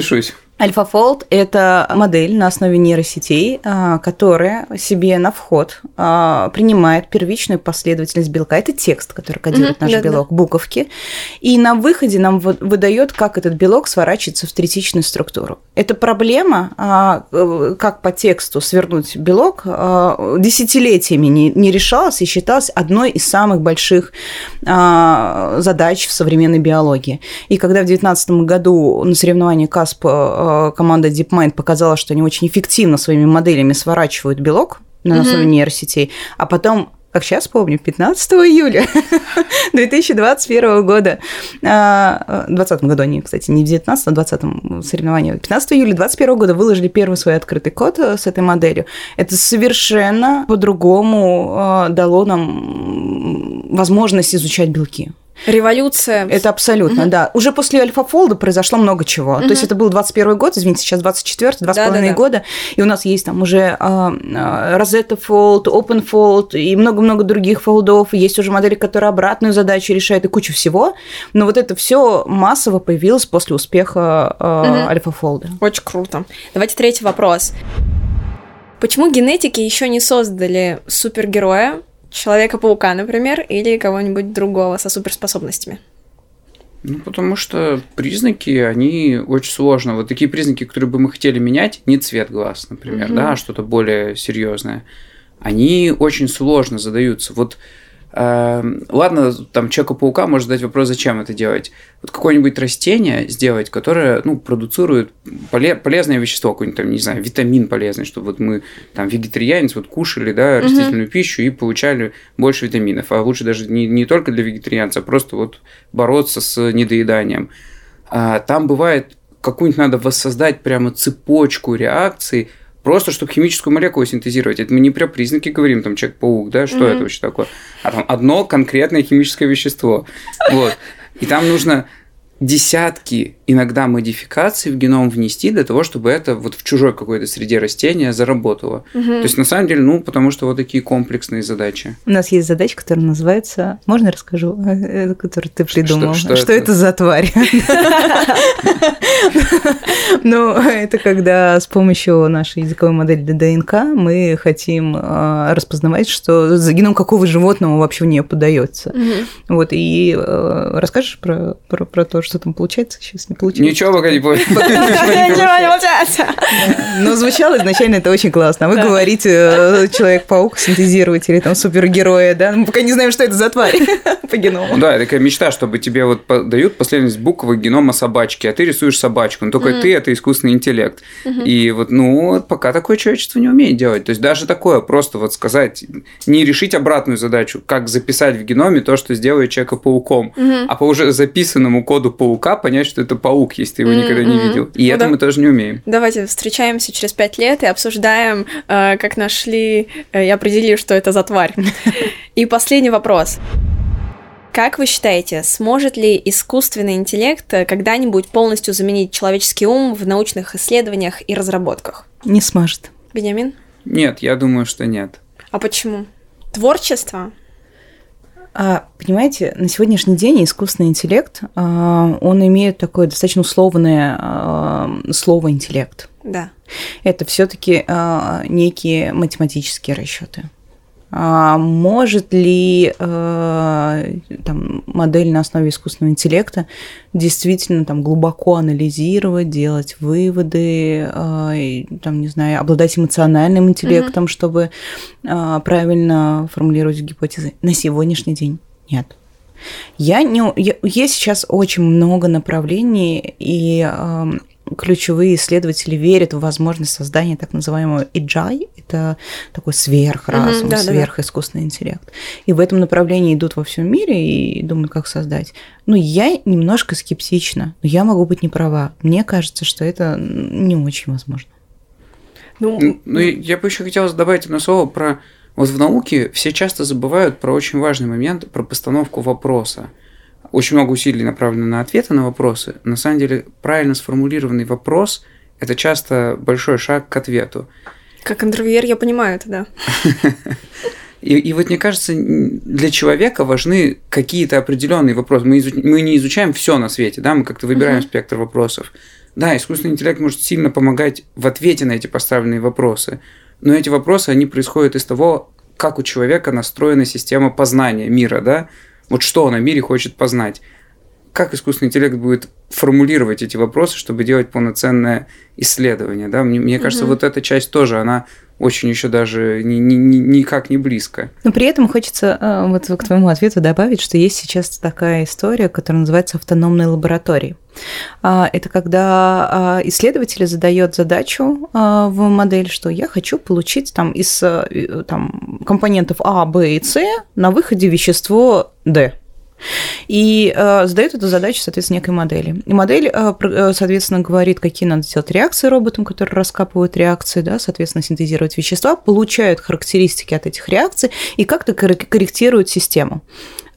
AlphaFold – это модель на основе нейросетей, а, которая себе на вход а, принимает первичную последовательность белка. Это текст, который кодирует Мгм, наш да-да. белок, буковки. И на выходе нам вы- выдает, как этот белок сворачивается в третичную структуру. Эта проблема, а, э, как по тексту свернуть белок, десятилетиями не, решалась и считалась одной из самых больших задач в современной биологии. И когда в 2019 году на соревновании КАСП команда DeepMind показала, что они очень эффективно своими моделями сворачивают белок на основе Мгм. нейросетей, а потом как сейчас помню, 15 июля 2021 года, а, в 2020 году они, кстати, не в 19 а в 20 соревновании, 15 июля 2021 года выложили первый свой открытый код э, с этой моделью. Это совершенно по-другому дало нам возможность изучать белки. Революция. Это абсолютно, да. Уже после альфа-фолда произошло много чего. То есть это был 21 год, извините, сейчас 24 два с половиной года, и у нас есть там уже а, а, Rosetta Fold, Open Fold и много-много других фолдов. Есть уже модели, которые обратную задачу решают и кучу всего. Но вот это все массово появилось после успеха а, Мгм. альфа-фолда. Очень круто. Давайте третий вопрос. Почему генетики еще не создали супергероя, Человека-паука, например, или кого-нибудь другого со суперспособностями? Ну, потому что признаки, они очень сложно. Вот такие признаки, которые бы мы хотели менять, не цвет глаз, например, Мгм. да, а что-то более серьезное, они очень сложно задаются. Вот ладно, там Человека-паука может задать вопрос, зачем это делать. Вот какое-нибудь растение сделать, которое, ну, продуцирует поле- полезное вещество, какой-нибудь там, не знаю, витамин полезный, чтобы вот мы там вегетарианец вот кушали, да, растительную пищу и получали больше витаминов. А лучше даже не, не только для вегетарианца, а просто вот бороться с недоеданием. А, там бывает какую-нибудь надо воссоздать прямо цепочку реакций, просто чтобы химическую молекулу синтезировать. Это мы не про признаки говорим, там Человек-паук, да, что Мгм. это вообще такое, а там одно конкретное химическое вещество. Вот. И там нужно десятки иногда модификаций в геном внести для того, чтобы это вот в чужой какой-то среде растения заработало. То есть, на самом деле, ну, потому что вот такие комплексные задачи. У нас есть задача, которая называется... Можно я расскажу? Э, Которую ты придумал. что Что, это? это за тварь? Ну, это когда с помощью нашей языковой модели ДНК мы хотим а, распознавать, что за геном какого животного вообще в нее подается. Вот, и э, расскажешь про, про то, что там получается, сейчас не получилось. Ничего пока не понял. Ничего не получается. Но звучало изначально это очень классно. А вы говорите э, Человек-паук, синтезировать или там супергероя, да? Мы пока не знаем, что это за тварь по геному. Да, такая мечта, чтобы тебе вот дают последовательность буквы генома собачки, а ты рисуешь собачку. Но только ты это искусственный интеллект. И вот, ну, пока такое человечество не умеет делать. То есть даже такое просто вот сказать, не решить обратную задачу, как записать в геноме то, что сделает человека пауком, а по уже записанному коду паука понять, что это паук, если ты его никогда не видел. И Ну это да. мы тоже не умеем. Давайте встречаемся через пять лет и обсуждаем, э, как нашли э, и определили, что это за тварь. И последний вопрос. Как вы считаете, сможет ли искусственный интеллект э, когда-нибудь полностью заменить человеческий ум в научных исследованиях и разработках? Не смажет. Бенямин? Нет, я думаю, что нет. А почему? Творчество? А, понимаете, на сегодняшний день искусственный интеллект, а, он имеет такое достаточно условное а, слово интеллект. Да. Это все-таки некие математические расчеты. А может ли э, там, модель на основе искусственного интеллекта действительно там, глубоко анализировать, делать выводы, э, и, там, не знаю, обладать эмоциональным интеллектом, чтобы э, правильно формулировать гипотезы? На сегодняшний день нет. Я не, я, есть сейчас очень много направлений, и э, ключевые исследователи верят в возможность создания так называемого AGI, это такой сверхразум, да-да-да. сверхискусственный интеллект. И в этом направлении идут во всем мире и думают, как создать. Но я немножко скептична, но я могу быть не права. Мне кажется, что это не очень возможно. Ну, Ну, я бы еще хотел добавить одно слово про... Вот в науке все часто забывают про очень важный момент, про постановку вопроса. Очень много усилий направлено на ответы на вопросы. На самом деле, правильно сформулированный вопрос – это часто большой шаг к ответу. как интервьюер я понимаю это, да. И, и вот мне кажется, для человека важны какие-то определенные вопросы. Мы, изу- мы не изучаем все на свете, да, мы как-то выбираем Мгм. спектр вопросов. Да, искусственный интеллект может сильно помогать в ответе на эти поставленные вопросы, но эти вопросы, они происходят из того, как у человека настроена система познания мира, да, вот что он о мире хочет познать. Как искусственный интеллект будет формулировать эти вопросы, чтобы делать полноценное исследование, да? Мне, мне кажется, Мгм. вот эта часть тоже, она очень еще даже ни, ни- ни- никак не близко. Но при этом хочется э, вот к твоему ответу добавить, что есть сейчас такая история, которая называется автономной лабораторией. А, Это когда а, исследователь задает задачу а, в модель, что я хочу получить там из э, там, компонентов А, Б и С на выходе вещество D. И э, задает эту задачу, соответственно, некой модели. И модель, э, э, соответственно, говорит, какие надо сделать реакции роботам, которые раскапывают реакции, да, соответственно, синтезируют вещества, получают характеристики от этих реакций и как-то коррек- корректируют систему.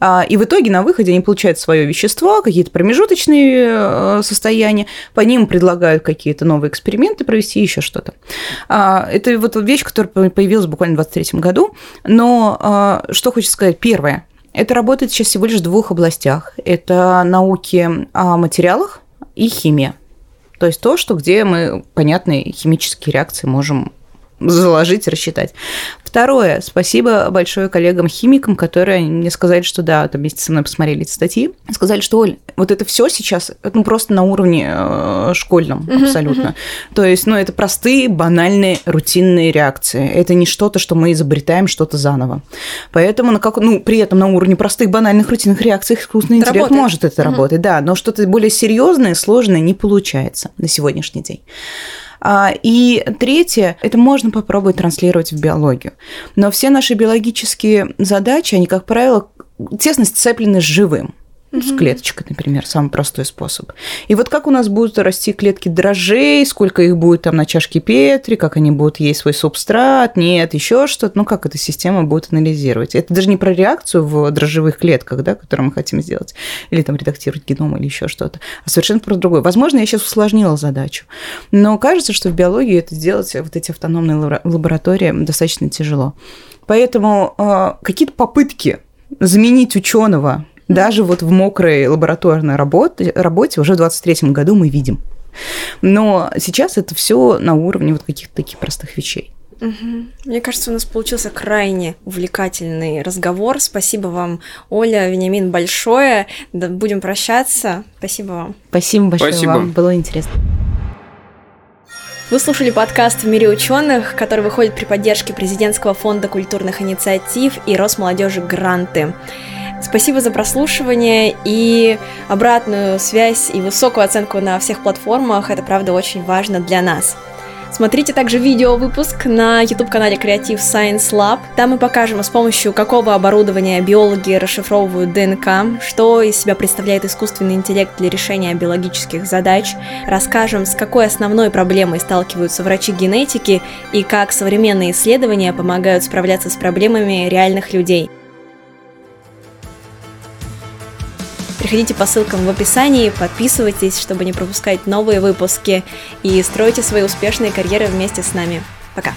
А, И в итоге на выходе они получают свое вещество, какие-то промежуточные э, состояния, по ним предлагают какие-то новые эксперименты провести, еще что-то. А, Это вот вещь, которая по- появилась буквально в 2023 году. Но а, что хочется сказать? Первое. Это работает сейчас всего лишь в двух областях. Это науки о материалах и химия. То есть то, что где мы понятные химические реакции можем заложить, рассчитать. Второе. Спасибо большое коллегам-химикам, которые мне сказали, что да, там вместе со мной посмотрели эти статьи. Сказали, что, Оль, вот это все сейчас ну, просто на уровне э, школьном Мгм, абсолютно. То есть, ну, это простые, банальные, рутинные реакции. Это не что-то, что мы изобретаем что-то заново. Поэтому, на как, ну, при этом на уровне простых, банальных, рутинных реакций искусственный Это интеллект работает. может это Мгм. работать, да, но что-то более серьезное, сложное не получается на сегодняшний день. А, И третье, это можно попробовать транслировать в биологию. Но все наши биологические задачи, они, как правило, тесно сцеплены с живым. Ну, С клеточкой, например, самый простой способ. И вот как у нас будут расти клетки дрожжей, сколько их будет там на чашке Петри, как они будут есть свой субстрат, нет, еще что-то, ну как эта система будет анализировать. Это даже не про реакцию в дрожжевых клетках, да, которую мы хотим сделать, или там редактировать геном или еще что-то, а совершенно про другое. Возможно, я сейчас усложнила задачу, но кажется, что в биологии это сделать, вот эти автономные лабора- лаборатории, достаточно тяжело. Поэтому э, какие-то попытки заменить ученого даже вот в мокрой лабораторной работе, работе уже в 23 году мы видим. Но сейчас это все на уровне вот каких-то таких простых вещей. Угу. Мне кажется, у нас получился крайне увлекательный разговор. Спасибо вам, Оля, Вениамин, большое. Да, будем прощаться. Спасибо вам. Спасибо большое Спасибо. вам. Было интересно. Вы слушали подкаст «В мире ученых», который выходит при поддержке Президентского фонда культурных инициатив и Росмолодежи «Гранты». Спасибо за прослушивание и обратную связь и высокую оценку на всех платформах. Это, правда, очень важно для нас. Смотрите также видео-выпуск на YouTube-канале Creative Science Lab. Там мы покажем, с помощью какого оборудования биологи расшифровывают ДНК, что из себя представляет искусственный интеллект для решения биологических задач. Расскажем, с какой основной проблемой сталкиваются врачи генетики и как современные исследования помогают справляться с проблемами реальных людей. Переходите по ссылкам в описании, подписывайтесь, чтобы не пропускать новые выпуски и стройте свои успешные карьеры вместе с нами. Пока!